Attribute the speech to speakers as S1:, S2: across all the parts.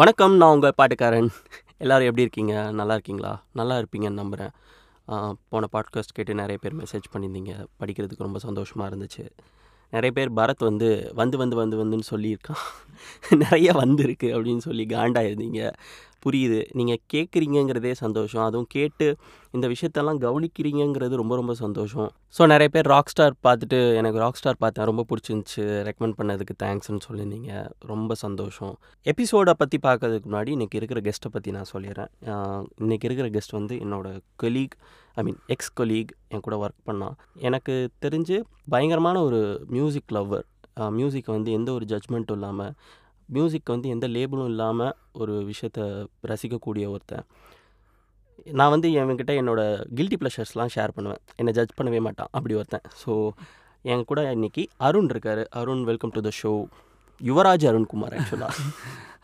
S1: வணக்கம் நான் உங்கள் பாட்டுக்காரன் எல்லோரும் எப்படி இருக்கீங்க நல்லா இருக்கீங்களா நல்லா இருப்பீங்கன்னு நம்புகிறேன் போன பாட்காஸ்ட் கேட்டு நிறைய பேர் மெசேஜ் பண்ணியிருந்தீங்க படிக்கிறதுக்கு ரொம்ப சந்தோஷமாக இருந்துச்சு நிறைய பேர் பரத் வந்து வந்து வந்து வந்து வந்துன்னு சொல்லியிருக்கான் நிறைய வந்திருக்கு அப்படின்னு சொல்லி காண்டாயிருந்தீங்க புரியுது நீங்கள் கேட்குறீங்கிறதே சந்தோஷம் அதுவும் கேட்டு இந்த விஷயத்தெல்லாம் கவனிக்கிறீங்கிறது ரொம்ப ரொம்ப சந்தோஷம் ஸோ நிறைய பேர் ராக் ஸ்டார் பார்த்துட்டு எனக்கு ராக் ஸ்டார் பார்த்தேன் ரொம்ப பிடிச்சிருந்துச்சு ரெக்கமெண்ட் பண்ணதுக்கு தேங்க்ஸ்னு சொல்லியிருந்தீங்க ரொம்ப சந்தோஷம் எபிசோடை பற்றி பார்க்கறதுக்கு முன்னாடி இன்றைக்கி இருக்கிற கெஸ்ட்டை பற்றி நான் சொல்லிடுறேன் இன்றைக்கி இருக்கிற கெஸ்ட் வந்து என்னோடய colleague I mean ex colleague என் கூட ஒர்க் பண்ணான் எனக்கு தெரிஞ்சு பயங்கரமான ஒரு மியூசிக் லவ்வர் மியூசிக் வந்து எந்த ஒரு ஜட்ஜ்மெண்ட்டும் இல்லாமல் மியூசிக் வந்து எந்த லேபிளும் இல்லாமல் ஒரு விஷயத்தை ரசிக்கக்கூடிய ஒருத்தன் நான் வந்து என்கிட்ட என்னோடய கில்ட்டி ப்ளஷர்ஸ்லாம் ஷேர் பண்ணுவேன் என்னை ஜட்ஜ் பண்ணவே மாட்டான் அப்படி ஒருத்தன் ஸோ என் கூட இன்றைக்கி அருண் இருக்கார் Arun welcome to the show Yuvraj Arunkumar ஆக்சுவலாக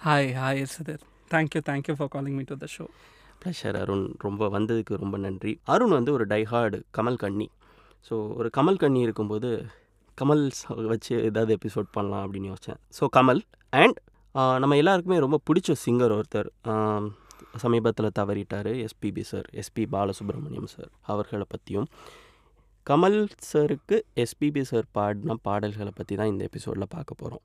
S2: hi hi Sudhar thank you thank you for calling me to the show
S1: pleasure Arun ரொம்ப வந்ததுக்கு ரொம்ப நன்றி அருண் வந்து ஒரு டைஹார்டு கமல் கண்ணி ஸோ ஒரு கமல் கண்ணி இருக்கும்போது கமல் வச்சு ஏதாவது எபிசோட் பண்ணலாம் அப்படின்னு யோசித்தேன் ஸோ கமல் அண்ட் நம்ம எல்லாருக்குமே ரொம்ப பிடிச்ச சிங்கர் ஒருத்தர் சமீபத்தில் தவறிட்டார் SPB sir SP Balasubramaniam sir அவர்களை பற்றியும் கமல் சாருக்கு எஸ்பிபி சார் பாடின பாடல்களை பற்றி தான் இந்த எபிசோடில் பார்க்க போகிறோம்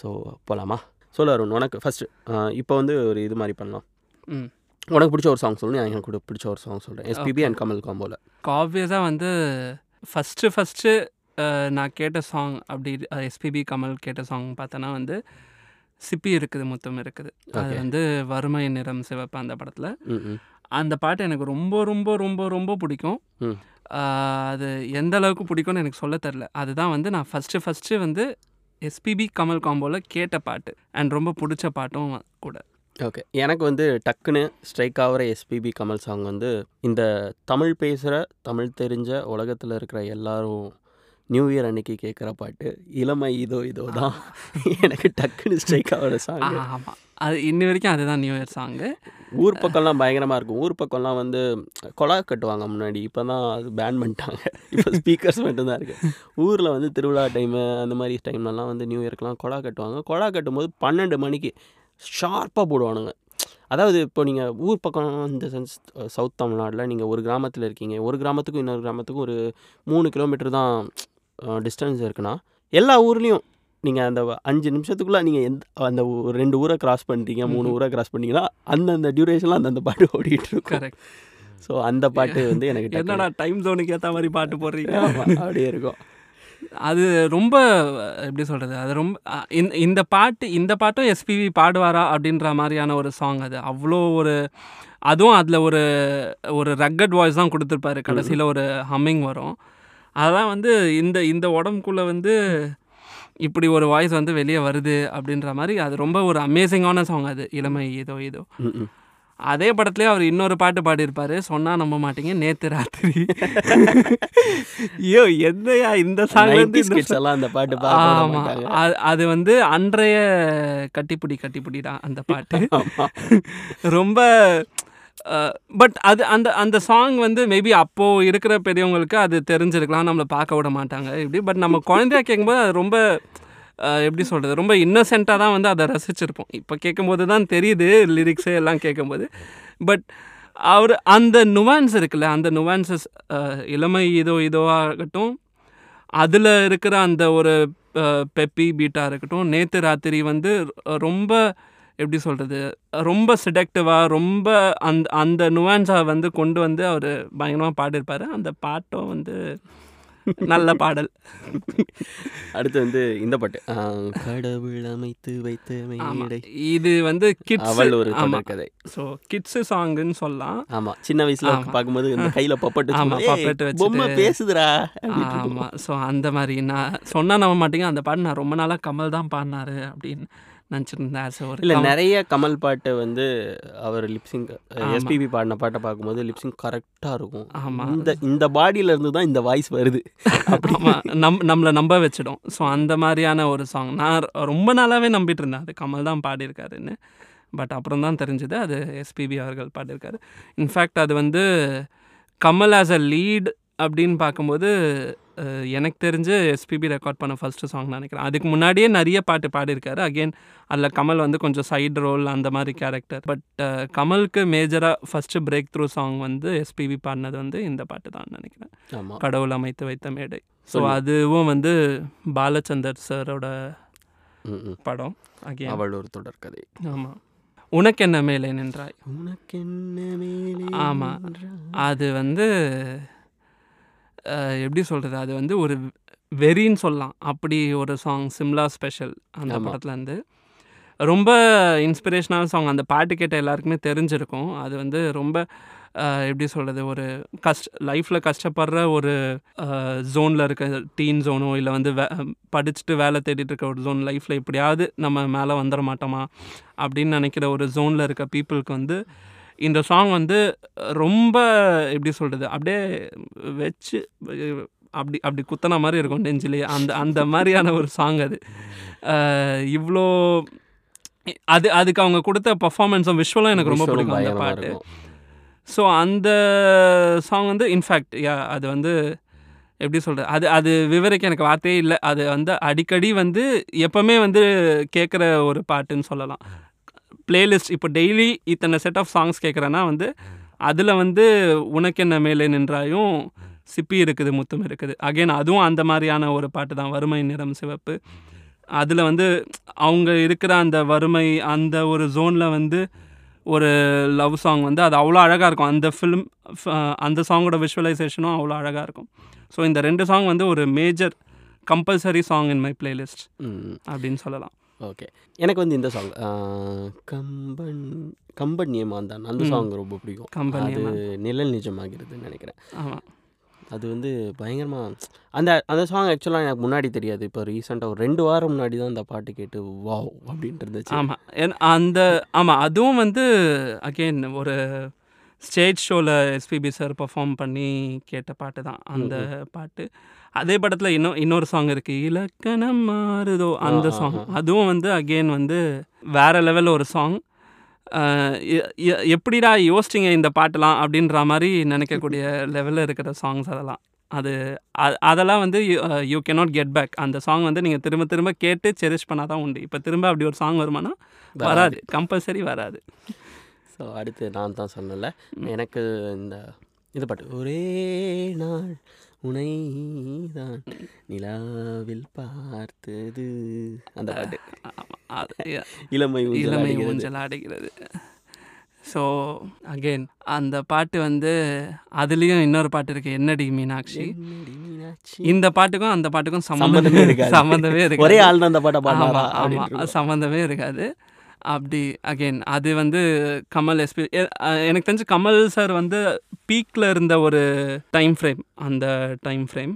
S1: ஸோ போகலாமா சொல்ல அருண் உனக்கு ஃபஸ்ட்டு இப்போ வந்து ஒரு இது மாதிரி பண்ணலாம் ம் உனக்கு பிடிச்ச ஒரு சாங் சொல்லணும் எனக்கு கூட பிடிச்ச ஒரு சாங் சொல்கிறேன் எஸ்பிபி அண்ட் கமல் காம்போல
S2: காவியஸாக வந்து ஃபஸ்ட்டு ஃபஸ்ட்டு நான் கேட்ட சாங் அப்படி எஸ்பிபி கமல் கேட்ட சாங் பார்த்தோன்னா வந்து சிப்பி இருக்குது முத்தம் இருக்குது அது வந்து வறுமை நிறம் சிவப்பு அந்த படத்தில் அந்த பாட்டு எனக்கு ரொம்ப ரொம்ப ரொம்ப ரொம்ப பிடிக்கும் அது எந்த அளவுக்கு பிடிக்கும்னு எனக்கு சொல்ல தெரில அதுதான் வந்து நான் ஃபஸ்ட்டு ஃபஸ்ட்டு வந்து எஸ்பிபி கமல் காம்போவில் கேட்ட பாட்டு அண்ட் ரொம்ப பிடிச்ச பாட்டும் கூட
S1: ஓகே எனக்கு வந்து டக்குன்னு ஸ்ட்ரைக் ஆகிற எஸ்பிபி கமல் சாங் வந்து இந்த தமிழ் பேசுகிற தமிழ் தெரிஞ்ச உலகத்தில் இருக்கிற எல்லாரும் நியூ இயர் அன்னைக்கு கேட்குற பாட்டு இளமை இதோ இதோ தான் எனக்கு டக்குன்னு ஸ்ட்ரைக் ஆகிற சாங் ஆமாம்
S2: அது இன்ன வரைக்கும் அதுதான் நியூ இயர் சாங்கு
S1: ஊர் பக்கம்லாம் பயங்கரமாக இருக்கும் ஊர் பக்கம்லாம் வந்து கொலா கட்டுவாங்க முன்னாடி இப்போ தான் அது பேன் பண்ணிட்டாங்க இப்போ ஸ்பீக்கர்ஸ் மட்டும்தான் இருக்குது ஊரில் வந்து திருவிழா டைமு அந்த மாதிரி டைம்லலாம் வந்து நியூ இயர்க்கெலாம் கொலா கட்டுவாங்க கொலா கட்டும்போது பன்னெண்டு மணிக்கு ஷார்ப்பாக போடுவானுங்க அதாவது இப்போ நீங்கள் ஊர் பக்கம் இந்த சவுத் தமிழ்நாட்டில் நீங்கள் ஒரு கிராமத்தில் இருக்கீங்க ஒரு கிராமத்துக்கும் இன்னொரு கிராமத்துக்கும் ஒரு மூணு கிலோமீட்டர் தான் டிஸ்டன்ஸ் இருக்குன்னா எல்லா ஊர்லேயும் நீங்கள் அந்த அஞ்சு நிமிஷத்துக்குள்ளே நீங்கள் எந்த அந்த ரெண்டு ஊரை க்ராஸ் பண்ணுறீங்க மூணு ஊரை க்ராஸ் பண்ணிங்கன்னா அந்தந்த டியூரேஷனில் அந்தந்த பாட்டு ஓடிட்டு இருக்கும் ஸோ அந்த பாட்டு வந்து எனக்கு
S2: என்னடா டைம் ஜோனுக்கு ஏற்ற மாதிரி பாட்டு போடுறீங்க அப்படியே இருக்கும் அது ரொம்ப எப்படி சொல்கிறது அது ரொம்ப இந்த பாட்டு இந்த பாட்டும் எஸ்பிவி பாடுவாரா அப்படின்ற மாதிரியான ஒரு சாங் அது அவ்வளோ ஒரு அதுவும் அதில் ஒரு ஒரு ரக்கட் வாய்ஸ் தான் கொடுத்துருப்பாரு கடைசியில் ஒரு ஹம்மிங் வரும் அதெல்லாம் வந்து இந்த இந்த உடம்புக்குள்ளே வந்து இப்படி ஒரு வாய்ஸ் வந்து வெளியே வருது அப்படின்ற மாதிரி அது ரொம்ப ஒரு அமேசிங்கான சாங் அது இளமை ஏதோ ஏதோ அதே படத்துலேயே அவர் இன்னொரு பாட்டு பாடியிருப்பார் சொன்னால் நம்ப மாட்டீங்க நேற்று ராத்திரி
S1: ஐயோ எந்தையா இந்த சாங் அந்த
S2: பாட்டு ஆமாம் அது வந்து அன்றைய கட்டிப்பிடி கட்டிப்பிடி தான் அந்த பாட்டு ரொம்ப பட் அது அந்த அந்த சாங் வந்து மேபி அப்போது இருக்கிற பெரியவங்களுக்கு அது தெரிஞ்சிருக்கலாம் நம்மளை பார்க்க விட மாட்டாங்க இப்படி பட் நம்ம குழந்தையா கேட்கும்போது அது ரொம்ப எப்படி சொல்கிறது ரொம்ப இன்னசென்ட்டாக தான் வந்து அதை ரசிச்சிருப்போம் இப்போ கேட்கும்போது தான் தெரியுது லிரிக்ஸே எல்லாம் கேட்கும்போது பட் அவர் அந்த நுவான்ஸ் இருக்குல்ல அந்த நுவான்சஸ் இளமை இதோ இதுவாகட்டும் அதில் இருக்கிற அந்த ஒரு பெப்பி பீட்டாக இருக்கட்டும் நேற்று ராத்திரி வந்து ரொம்ப எப்படி சொல்கிறது ரொம்ப செடக்டிவாக ரொம்ப அந்த அந்த நுவான்ஸாக வந்து கொண்டு வந்து அவர் பயங்கரமாக பாடியிருப்பார் அந்த பாட்டும் வந்து நல்ல
S1: பாடல் அடுத்து வந்து இந்த பாட்டு கடவுள் அமைத்து வைத்து இது
S2: வந்து கிட்ஸ் அவள் ஒரு கதை ஸோ கிட்ஸ் சாங்குன்னு
S1: சொல்லலாம் ஆமாம் சின்ன வயசுல பார்க்கும்போது இந்த கையில் பப்பட்டு ஆமாம் பப்பட்டு வச்சு பொம்மை பேசுதுடா
S2: ஆமாம் ஸோ அந்த மாதிரி நான் சொன்னால் நம்ப மாட்டேங்க அந்த பாட்டு நான் ரொம்ப நாளாக கமல் தான் பாடினாரு அப்படின்னு
S1: நினச்சிருந்தேன் ஆஸ் ஒரு இல்லை நிறைய கமல் பாட்டு வந்து அவர் லிப்ஸிங் எஸ்பிபி பாடின பாட்டை பார்க்கும்போது லிப்ஸிங் கரெக்டாக இருக்கும் ஆமாம் இந்த இந்த இருந்து தான் இந்த வாய்ஸ் வருது
S2: ஆமாம் நம் நம்மளை நம்ப வச்சிடும் ஸோ அந்த மாதிரியான ஒரு சாங் நான் ரொம்ப நாளாகவே நம்பிட்டு இருந்தேன் அது கமல் தான் பாடியிருக்காருன்னு பட் அப்புறம் தான் தெரிஞ்சுது அது எஸ்பிபி அவர்கள் பாடியிருக்காரு இன்ஃபேக்ட் அது வந்து கமல் ஆஸ் அ லீட் அப்படின்னு பார்க்கும்போது எனக்கு தெரிஞ்சு எஸ்பிபி ரெக்கார்ட் பண்ண ஃபஸ்ட்டு சாங் நினைக்கிறேன் அதுக்கு முன்னாடியே நிறைய பாட்டு பாடியிருக்காரு அகெயின் அதில் கமல் வந்து கொஞ்சம் சைடு ரோல் அந்த மாதிரி கேரக்டர் பட் கமலுக்கு மேஜராக ஃபஸ்ட்டு பிரேக் த்ரூ சாங் வந்து எஸ்பிபி பாடினது வந்து இந்த பாட்டு தான் நினைக்கிறேன் கடவுள் அமைத்து வைத்த மேடை ஸோ அதுவும் வந்து பாலச்சந்தர் சாரோட
S1: படம் அவள் ஒரு தொடர்கதை ஆமாம்
S2: உனக்கு என்ன மேலே நின்றாய் உனக்கு என்ன மேலே ஆமாம் அது வந்து எப்படி சொல்கிறது அது வந்து ஒரு வெறின்னு சொல்லலாம் அப்படி ஒரு சாங் சிம்லா ஸ்பெஷல் அந்த படத்துலேருந்து ரொம்ப இன்ஸ்பிரேஷனான சாங் அந்த பாட்டு கேட்ட எல்லாருக்குமே தெரிஞ்சிருக்கும் அது வந்து ரொம்ப எப்படி சொல்கிறது ஒரு கஷ்ட லைஃப்பில் கஷ்டப்படுற ஒரு ஜோனில் இருக்க டீன் ஜோனோ இல்லை வந்து வே படிச்சுட்டு வேலை தேடிட்டு இருக்க ஒரு ஜோன் லைஃப்பில் எப்படியாவது நம்ம மேலே வந்துட மாட்டோமா அப்படின்னு நினைக்கிற ஒரு ஜோனில் இருக்க பீப்புளுக்கு வந்து இந்த சாங் வந்து ரொம்ப எப்படி சொல்கிறது அப்படியே வச்சு அப்படி அப்படி குத்தன மாதிரி இருக்கும் நெஞ்சிலேயே அந்த அந்த மாதிரியான ஒரு சாங் அது இவ்வளோ அது அதுக்கு அவங்க கொடுத்த பர்ஃபார்மன்ஸும் விஷுவலும் எனக்கு ரொம்ப பிடிக்கும் அந்த பாட்டு ஸோ அந்த சாங் வந்து இன்ஃபேக்ட் யா அது வந்து எப்படி சொல்கிறது அது அது விவரிக்க எனக்கு வார்த்தையே இல்லை அது வந்து அடிக்கடி வந்து எப்போவுமே வந்து கேட்குற ஒரு பாட்டுன்னு சொல்லலாம் பிளேலிஸ்ட் இப்போ டெய்லி இத்தனை செட் ஆஃப் சாங்ஸ் கேட்குறேன்னா வந்து அதில் வந்து உனக்கென்ன மேலே நின்றாயும் சிப்பி இருக்குது முத்தம் இருக்குது அகெயின் அதுவும் அந்த மாதிரியான ஒரு பாட்டு தான் வறுமை நிறம் சிவப்பு அதில் வந்து அவங்க இருக்கிற அந்த வறுமை அந்த ஒரு ஜோனில் வந்து ஒரு லவ் சாங் வந்து அது அவ்வளோ அழகாக இருக்கும் அந்த ஃபிலிம் அந்த சாங்கோட விஷுவலைசேஷனும் அவ்வளோ அழகாக இருக்கும் ஸோ இந்த ரெண்டு சாங் வந்து ஒரு major compulsory song in my playlist அப்படின்னு சொல்லலாம்
S1: ஓகே எனக்கு வந்து இந்த சாங் கம்பன் கம்பன் நியமான் தான் அந்த சாங் ரொம்ப பிடிக்கும் கம்பன் அது நிழல் நிஜமாகிறதுன்னு நினைக்கிறேன் ஆமாம் அது வந்து பயங்கரமாக அந்த அந்த சாங் ஆக்சுவலாக எனக்கு முன்னாடி தெரியாது இப்போ ரீசெண்டாக ஒரு ரெண்டு வாரம் முன்னாடி தான் அந்த பாட்டு கேட்டு வாவ் அப்படின்ட்டு இருந்துச்சு
S2: ஆமாம் அந்த ஆமாம் அதுவும் வந்து அகெயின் ஒரு ஸ்டேஜ் ஷோவில் எஸ்பிபி சார் பர்ஃபார்ம் பண்ணி கேட்ட பாட்டு தான் அந்த பாட்டு அதே படத்தில் இன்னும் இன்னொரு சாங் இருக்குது இலக்கணம் மாறுதோ அந்த சாங் அதுவும் வந்து அகெயின் வந்து வேறு லெவல் ஒரு சாங் எப்படிடா யோசிச்சிங்க இந்த பாட்டெலாம் அப்படின்ற மாதிரி நினைக்கக்கூடிய லெவலில் இருக்கிற சாங்ஸ் அதெல்லாம் அது அதெல்லாம் வந்து you can not get back அந்த சாங் வந்து நீங்கள் திரும்ப திரும்ப கேட்டு செரிஷ் பண்ணால் தான் உண்டு இப்போ திரும்ப அப்படி ஒரு சாங் வருமானா வராது கம்பல்சரி வராது
S1: ஸோ அடுத்து நான் தான் சொன்னல எனக்கு இந்த இது பாட்டு ஒரே நாள் உனைதான் தான் நிலாவில் பார்த்தது அந்த இளமை இளமை ஊஞ்சல் அடைகிறது ஸோ
S2: அகெயின் அந்த பாட்டு வந்து அதுலேயும் இன்னொரு பாட்டு இருக்குது என்னடி மீனாட்சி இந்த பாட்டுக்கும் அந்த பாட்டுக்கும்
S1: சம்மந்தமே இருக்காது சம்மந்தமே இருக்கு ஒரே ஆள் அந்த பாட்டை
S2: சம்மந்தமே இருக்காது அப்படி அகெயின் அது வந்து கமல் எஸ்பி எனக்கு தெரிஞ்சு கமல் சார் வந்து பீக்கில் இருந்த ஒரு டைம் ஃப்ரேம் அந்த time frame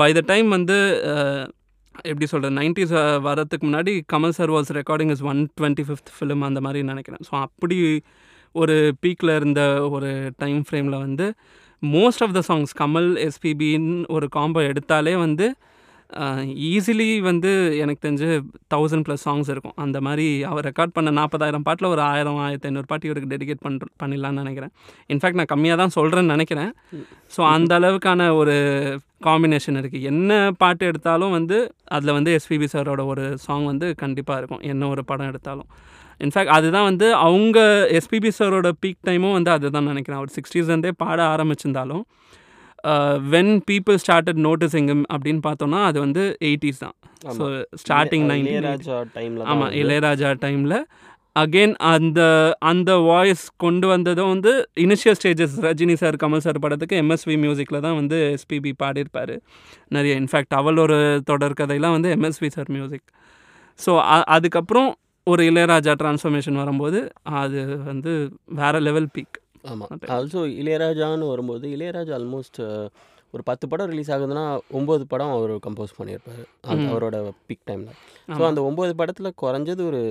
S2: by the time வந்து எப்படி சொல்கிறது நைன்டிஸ் வரதுக்கு முன்னாடி Kamal sir was recording is one twenty fifth film அந்த மாதிரி நினைக்கிறேன் ஸோ அப்படி ஒரு பீக்கில் இருந்த ஒரு டைம் ஃப்ரேமில் வந்து most of the songs Kamal எஸ்பிபின்னு ஒரு காம்போ எடுத்தாலே வந்து ஈஸிலி வந்து எனக்கு தெரிஞ்சு தௌசண்ட் ப்ளஸ் சாங்ஸ் இருக்கும் அந்த மாதிரி அவர் ரெக்கார்ட் பண்ண நாற்பதாயிரம் பாட்டில் ஒரு ஆயிரம் ஆயிரத்தி ஐநூறு பாட்டி இவருக்கு டெடிகேட் பண் பண்ணிடலான்னு நினைக்கிறேன் இன்ஃபேக்ட் நான் கம்மியாக தான் சொல்கிறேன்னு நினைக்கிறேன் ஸோ அந்த அளவுக்கான ஒரு காம்பினேஷன் இருக்குது என்ன பாட்டு எடுத்தாலும் வந்து அதில் வந்து எஸ்பிபி சாரோட ஒரு சாங் வந்து கண்டிப்பாக இருக்கும் என்ன ஒரு படம் எடுத்தாலும் இன்ஃபேக்ட் அதுதான் வந்து அவங்க எஸ்பிபி சாரோட பீக் டைமும் வந்து அதுதான் நினைக்கிறேன் அவர் சிக்ஸ்டீஸ்லேருந்தே பாட ஆரம்பிச்சிருந்தாலும் வென் பீப்புள் ஸ்டார்டட் நோட்டிஸிங் அப்படின்னு பார்த்தோம்னா அது வந்து எயிட்டிஸ் தான் ஸோ ஸ்டார்டிங் நைன் இளையராஜா டைமில் ஆமாம் இளையராஜா டைமில் அகெயின் அந்த அந்த வாய்ஸ் கொண்டு வந்ததும் வந்து initial stages Rajini sir Kamal sir படத்துக்கு எம்எஸ்வி மியூசிக்கில் தான் வந்து எஸ்பிபி பாடியிருப்பார் நிறைய இன்ஃபேக்ட் அவள் ஒரு தொடர் கதையெல்லாம் வந்து எம்எஸ்வி சார் மியூசிக் ஸோ அதுக்கப்புறம் ஒரு இளையராஜா டிரான்ஸ்ஃபர்மேஷன் வரும்போது அது வந்து வேறு லெவல் பீக்
S1: ஆமாம் ஆல்சோ இளையராஜான்னு வரும்போது இளையராஜா ஆல்மோஸ்ட் ஒரு பத்து படம் ரிலீஸ் ஆகுதுன்னா ஒம்பது படம் அவர் கம்போஸ் பண்ணியிருப்பார் அந்த அவரோட பிக் டைமில் ஸோ அந்த ஒம்பது படத்தில் குறைஞ்சது ஒரு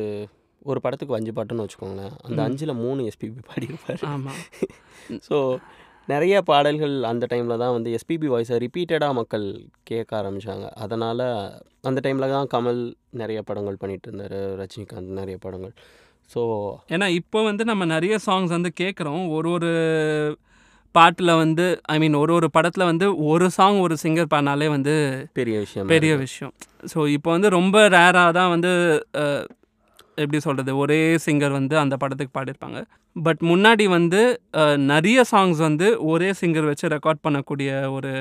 S1: ஒரு படத்துக்கு அஞ்சு பாட்டுன்னு வச்சுக்கோங்களேன் அந்த அஞ்சில் மூணு எஸ்பிபி பாடியிருப்பார் ஆமாம் ஸோ நிறைய பாடல்கள் அந்த டைமில் தான் வந்து எஸ்பிபி வாய்ஸை ரிப்பீட்டடாக மக்கள் கேட்க ஆரம்பித்தாங்க அதனால் அந்த டைமில் தான் கமல் நிறைய படங்கள் பண்ணிகிட்டு இருந்தார் ரஜினிகாந்த் நிறைய படங்கள்
S2: ஸோ ஏன்னா இப்போ வந்து நம்ம நிறைய சாங்ஸ் வந்து கேட்குறோம் ஒரு ஒரு பாட்டில் வந்து ஐ மீன் ஒரு ஒரு படத்தில் வந்து ஒரு சாங் ஒரு சிங்கர் பாடினாலே வந்து பெரிய விஷயம் பெரிய விஷயம் ஸோ இப்போ வந்து ரொம்ப ரேராக தான் வந்து எப்படி சொல்கிறது ஒரே சிங்கர் வந்து அந்த படத்துக்கு பாடியிருப்பாங்க பட் முன்னாடி வந்து நிறைய சாங்ஸ் வந்து ஒரே சிங்கர் வச்சு ரெக்கார்ட் பண்ணக்கூடிய ஒரு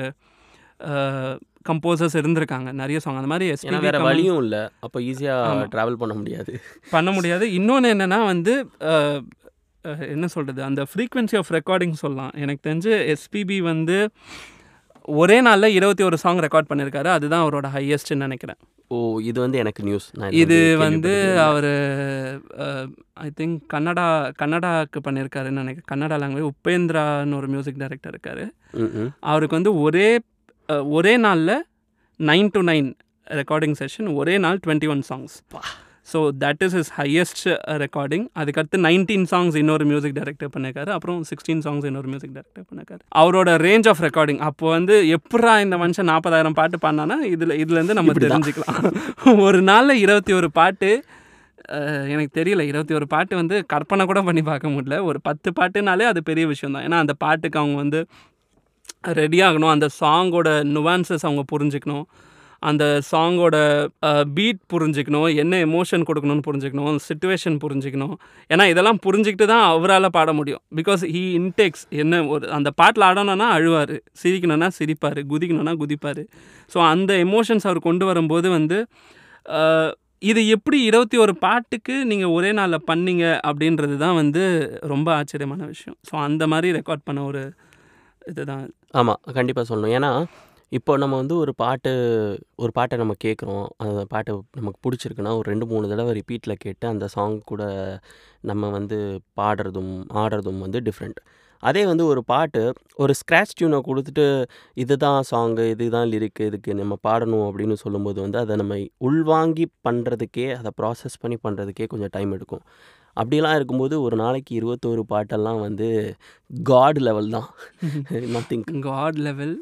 S2: கம்போசர்ஸ் இருந்திருக்காங்க நிறைய சாங் அந்த
S1: மாதிரி எஸ்பி வேறு வழியும் இல்லை அப்போ ஈஸியாக ட்ராவல் பண்ண முடியாது
S2: பண்ண முடியாது இன்னொன்று என்னென்னா வந்து என்ன சொல்கிறது அந்த ஃப்ரீக்வன்சி ஆஃப் ரெக்கார்டிங் சொல்லலாம் எனக்கு தெரிஞ்சு எஸ்பிபி வந்து ஒரே நாளில் இருபத்தி ஒரு சாங் ரெக்கார்ட் பண்ணியிருக்காரு அதுதான் அவரோட ஹையஸ்ட்னு நினைக்கிறேன்
S1: ஓ இது வந்து எனக்கு நியூஸ்
S2: இது வந்து அவர் ஐ திங்க் கன்னடா கன்னடாவுக்கு பண்ணியிருக்காருன்னு நினைக்கிறேன் கன்னடா லாங்குவேஜ் உபேந்திரான்னு ஒரு மியூசிக் டைரக்டர் இருக்கார் அவருக்கு வந்து ஒரே ஒரே நாளில் nine to nine recording session ஒரே நாள் twenty one songs so that is is highest recording அதுக்கடுத்து நைன்டீன் சாங்ஸ் இன்னொரு மியூசிக் டைரக்டர் பண்ணியிருக்காரு அப்புறம் சிக்ஸ்டீன் சாங்ஸ் இன்னொரு மியூசிக் டைரக்டர் பண்ணியிருக்காரு அவரோட ரேஞ்ச் ஆஃப் ரெக்கார்டிங் அப்போ வந்து எப்படா இந்த மனுஷன் நாற்பதாயிரம் பாட்டு பாடினானா இதில் இதுலேருந்து நம்ம தெரிஞ்சுக்கலாம் ஒரு நாளில் இருபத்தி ஒரு பாட்டு எனக்கு தெரியல இருபத்தி ஒரு பாட்டு வந்து கற்பனை கூட பண்ணி பார்க்க முடியல ஒரு பத்து பாட்டுனாலே அது பெரிய விஷயம் தான் ஏன்னா அந்த பாட்டுக்கு அவங்க வந்து ரெடி ஆகணும் அந்த சாங்கோட நுவான்சஸ் அவங்க புரிஞ்சுக்கணும் அந்த சாங்கோட பீட் புரிஞ்சுக்கணும் என்ன எமோஷன் கொடுக்கணும்னு புரிஞ்சுக்கணும் சுச்சுவேஷன் புரிஞ்சுக்கணும் ஏன்னா இதெல்லாம் புரிஞ்சுக்கிட்டு தான் அவரால் பாட முடியும் பிகாஸ் ஹீ இன்டேக்ஸ் என்ன ஒரு அந்த பாட்டில் ஆடணும்னா அழுவார் சிரிக்கணும்னா சிரிப்பார் குதிக்கணும்னா குதிப்பார் ஸோ அந்த எமோஷன்ஸ் அவர் கொண்டு வரும்போது வந்து இது எப்படி இருபத்தி ஒரு பாட்டுக்கு நீங்கள் ஒரே நாளில் பண்ணீங்க அப்படின்றது தான் வந்து ரொம்ப ஆச்சரியமான விஷயம் ஸோ அந்த மாதிரி ரெக்கார்ட் பண்ண ஒரு
S1: இதுதான் ஆமாம் கண்டிப்பாக சொல்லணும். ஏன்னா, இப்போ நம்ம வந்து ஒரு பாட்டு ஒரு பாட்டை நம்ம கேட்குறோம். அந்த பாட்டு நமக்கு பிடிச்சிருக்குன்னா ஒரு ரெண்டு மூணு தடவை ரிப்பீட்டில் கேட்டு அந்த சாங் கூட நம்ம வந்து பாடுறதும், ஆடுறதும் வந்து டிஃப்ரெண்ட். அதே வந்து ஒரு பாட்டு ஒரு கொடுத்துட்டு இது தான் இதுதான் இது இதுதான் லிரிக்கு இதுக்கு நம்ம பாடணும் அப்படின்னு சொல்லும்போது வந்து, அதை நம்ம உள்வாங்கி பண்ணுறதுக்கே அதை ப்ராசஸ் பண்ணி பண்ணுறதுக்கே கொஞ்சம் டைம் எடுக்கும். அப்படிலாம் இருக்கும்போது ஒரு நாளைக்கு இருபத்தோரு பாட்டெல்லாம் வந்து காட் லெவல் தான்
S2: நத்திங் காட் லெவல்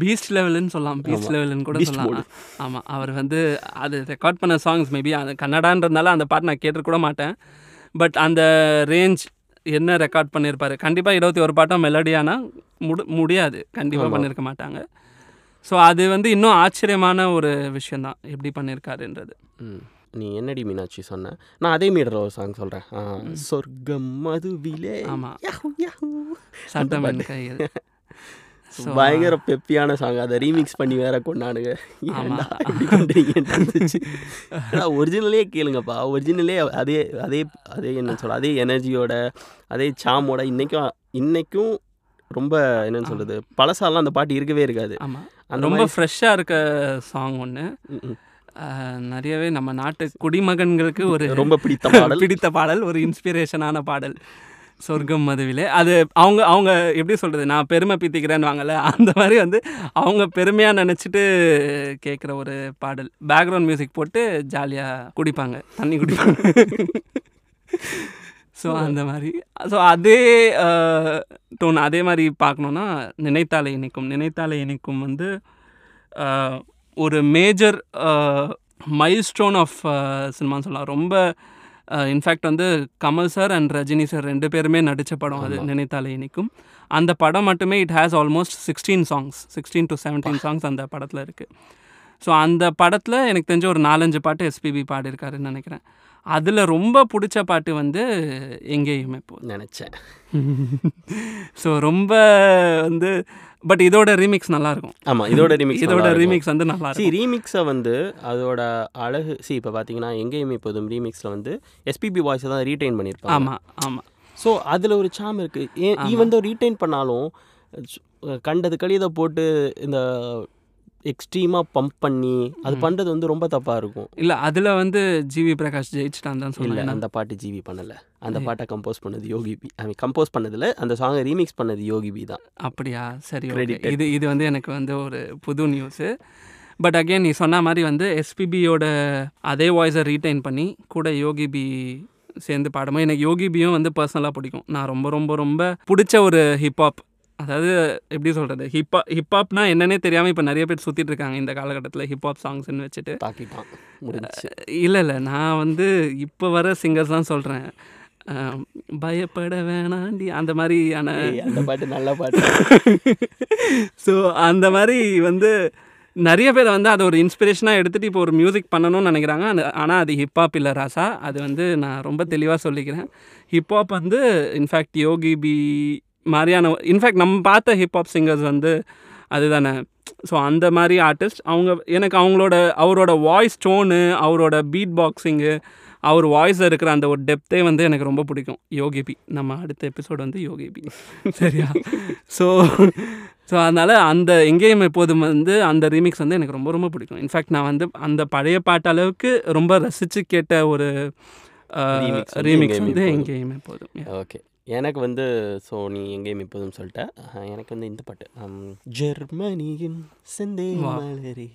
S2: பீஸ்ட் லெவலுன்னு சொல்லலாம் பீஸ்ட் லெவலுன்னு கூட சொல்லலாம் ஆமாம் அவர் வந்து அது ரெக்கார்ட் பண்ண சாங்ஸ் மேபி அந்த கன்னடான்றதுனால அந்த பாட்டு நான் கேட்டுக்கூட மாட்டேன் பட் அந்த ரேஞ்ச் என்ன ரெக்கார்ட் பண்ணியிருப்பார் கண்டிப்பாக இருபத்தி ஒரு பாட்டம் மெலடியானா முடி முடியாது கண்டிப்பாக பண்ணியிருக்க மாட்டாங்க ஸோ அது வந்து இன்னும் ஆச்சரியமான ஒரு விஷயந்தான் எப்படி பண்ணியிருக்காருன்றது
S1: நீ என்னடி மீனாட்சி சொன்ன நான் அதே மீடுற ஒரு சாங் சொல்கிறேன் சொர்க்கம் மதுவிலே ஆமாம் பயங்கர பெப்பியான சாங் அதை ரீமிக்ஸ் பண்ணி வேற கொண்டாடுங்க ஒரிஜினலே கேளுங்கப்பா ஒரிஜினலே அதே அதே அதே என்ன சொல்ல அதே எனர்ஜியோட அதே சாமோட இன்றைக்கும் இன்றைக்கும் ரொம்ப என்னன்னு சொல்கிறது பழசாலாம் அந்த பாட்டு இருக்கவே இருக்காது
S2: ரொம்ப ஃப்ரெஷ்ஷாக இருக்க சாங் ஒன்று நிறையவே நம்ம நாட்டு குடிமகன்களுக்கு ஒரு
S1: ரொம்ப பிடித்த பாடல்
S2: பிடித்த பாடல் ஒரு இன்ஸ்பிரேஷனான பாடல் சொர்க்கம் மதுவிலே அது அவங்க அவங்க எப்படி சொல்கிறது நான் பெருமை பித்திக்கிறேன்னு வாங்கல அந்த மாதிரி வந்து அவங்க பெருமையாக நினச்சிட்டு கேட்குற ஒரு பாடல் பேக்ரவுண்ட் மியூசிக் போட்டு ஜாலியாக குடிப்பாங்க தண்ணி குடிப்பாங்க ஸோ அந்த மாதிரி ஸோ அதே டோன் அதே மாதிரி பார்க்கணுன்னா நினைத்தாலை இணைக்கும் நினைத்தாலை இணைக்கும் வந்து ஒரு மேஜர் மைல் ஸ்டோன் ஆஃப் சினிமான்னு சொல்லலாம் ரொம்ப இன்ஃபேக்ட் uh, வந்து Kamal sir and Rajini sir ரெண்டு பேருமே நடித்த படம் அது நினைத்தாலே இனிக்கும் அந்த படம் மட்டுமே it has almost sixteen songs sixteen to seventeen songs அந்த படத்தில் இருக்குது ஸோ அந்த படத்தில் எனக்கு தெரிஞ்ச ஒரு நாலஞ்சு பாட்டு எஸ்பிபி பாடியிருக்காருன்னு நினைக்கிறேன் அதில் ரொம்ப பிடிச்ச பாட்டு வந்து எங்கேயுமே போ நினச்சேன் ஸோ ரொம்ப வந்து பட் இதோட ரீமிக்ஸ் நல்லாயிருக்கும்
S1: ஆமாம் இதோட ரீமிக்ஸ்
S2: இதோட ரீமிக்ஸ் வந்து நல்லா
S1: சி ரீமிக்ஸை வந்து அதோட அழகு சி இப்போ பார்த்தீங்கன்னா எங்கேயுமே இப்போதும் ரீமிக்ஸில் வந்து எஸ்பிபி வாய்ஸை தான் ரீடைன்
S2: பண்ணியிருப்பாங்க ஆமாம் ஆமாம்
S1: ஸோ அதில் ஒரு சாம் இருக்குது ஏன் ஈவன் ரீடைன் பண்ணாலும் கண்டது கழிதை போட்டு இந்த எக்ஸ்ட்ரீமாக பம்ப் பண்ணி அது பண்ணுறது வந்து ரொம்ப தப்பாக இருக்கும்
S2: இல்லை அதில் வந்து ஜிவி பிரகாஷ் ஜெயிச்சுட்டான் தான் சொல்லல
S1: அந்த பாட்டு ஜிவி பண்ணலை அந்த பாட்டை கம்போஸ் பண்ணது யோகி பி ஐ மீன் கம்போஸ் பண்ணதில் அந்த சாங்கை ரீமிக்ஸ் பண்ணது யோகி பி தான்
S2: அப்படியா சரி இது இது வந்து எனக்கு வந்து ஒரு புது நியூஸு பட் அகெயின் நீ சொன்ன மாதிரி வந்து எஸ்பிபியோட அதே வாய்ஸை ரீட்டைன் பண்ணி கூட யோகி பி சேர்ந்து பாடமோ எனக்கு யோகி பியும் வந்து பர்சனலாக பிடிக்கும் நான் ரொம்ப ரொம்ப ரொம்ப பிடிச்ச ஒரு ஹிப்ஹாப் அதாவது எப்படி சொல்கிறது ஹிப்பா ஹிப்ஹாப்னா என்னன்னே தெரியாமல் இப்போ நிறைய பேர் சுற்றிட்டு இருக்காங்க இந்த காலகட்டத்தில் ஹிப்ஹாப் சாங்ஸ்ன்னு வச்சுட்டு இல்லை இல்லை நான் வந்து இப்போ வர சிங்கர்ஸ் தான் சொல்கிறேன் பயப்பட வேணாண்டி அந்த மாதிரியான அந்த
S1: பாட்டு நல்ல பாட்டு
S2: ஸோ அந்த மாதிரி வந்து நிறைய பேர் வந்து அதை ஒரு இன்ஸ்பிரேஷனாக எடுத்துகிட்டு இப்போ ஒரு மியூசிக் பண்ணணும்னு நினைக்கிறாங்க அந்த ஆனால் அது ஹிப்ஹாப் இல்லை ராசா அது வந்து நான் ரொம்ப தெளிவாக சொல்லிக்கிறேன் ஹிப்ஹாப் வந்து இன்ஃபேக்ட் யோகி பி மாதிரியான இன்ஃபேக்ட் நம்ம பார்த்த ஹிப்ஹாப் சிங்கர்ஸ் வந்து அதுதானே ஸோ அந்த மாதிரி ஆர்டிஸ்ட் அவங்க எனக்கு அவங்களோட அவரோட வாய்ஸ் டோனு அவரோட பீட் பாக்ஸிங்கு அவர் வாய்ஸில் இருக்கிற அந்த ஒரு டெப்த்தே வந்து எனக்கு ரொம்ப பிடிக்கும் யோகிபி நம்ம அடுத்த எபிசோடு வந்து யோகிபி சரியா ஸோ ஸோ அதனால் அந்த எங்கேயும் எப்போதும் வந்து அந்த ரீமிக்ஸ் வந்து எனக்கு ரொம்ப ரொம்ப பிடிக்கும் இன்ஃபேக்ட் நான் வந்து அந்த பழைய பாட்டு அளவுக்கு ரொம்ப ரசித்து கேட்ட ஒரு ரீமிக்ஸ் வந்து எங்கேயுமே போதும்
S1: ஓகே எனக்கு வந்து ஸோ நீ எங்கேயும் இப்போதும் சொல்லிட்ட எனக்கு வந்து இந்த பாட்டு ஜெர்மனியின் செந்தே மலரி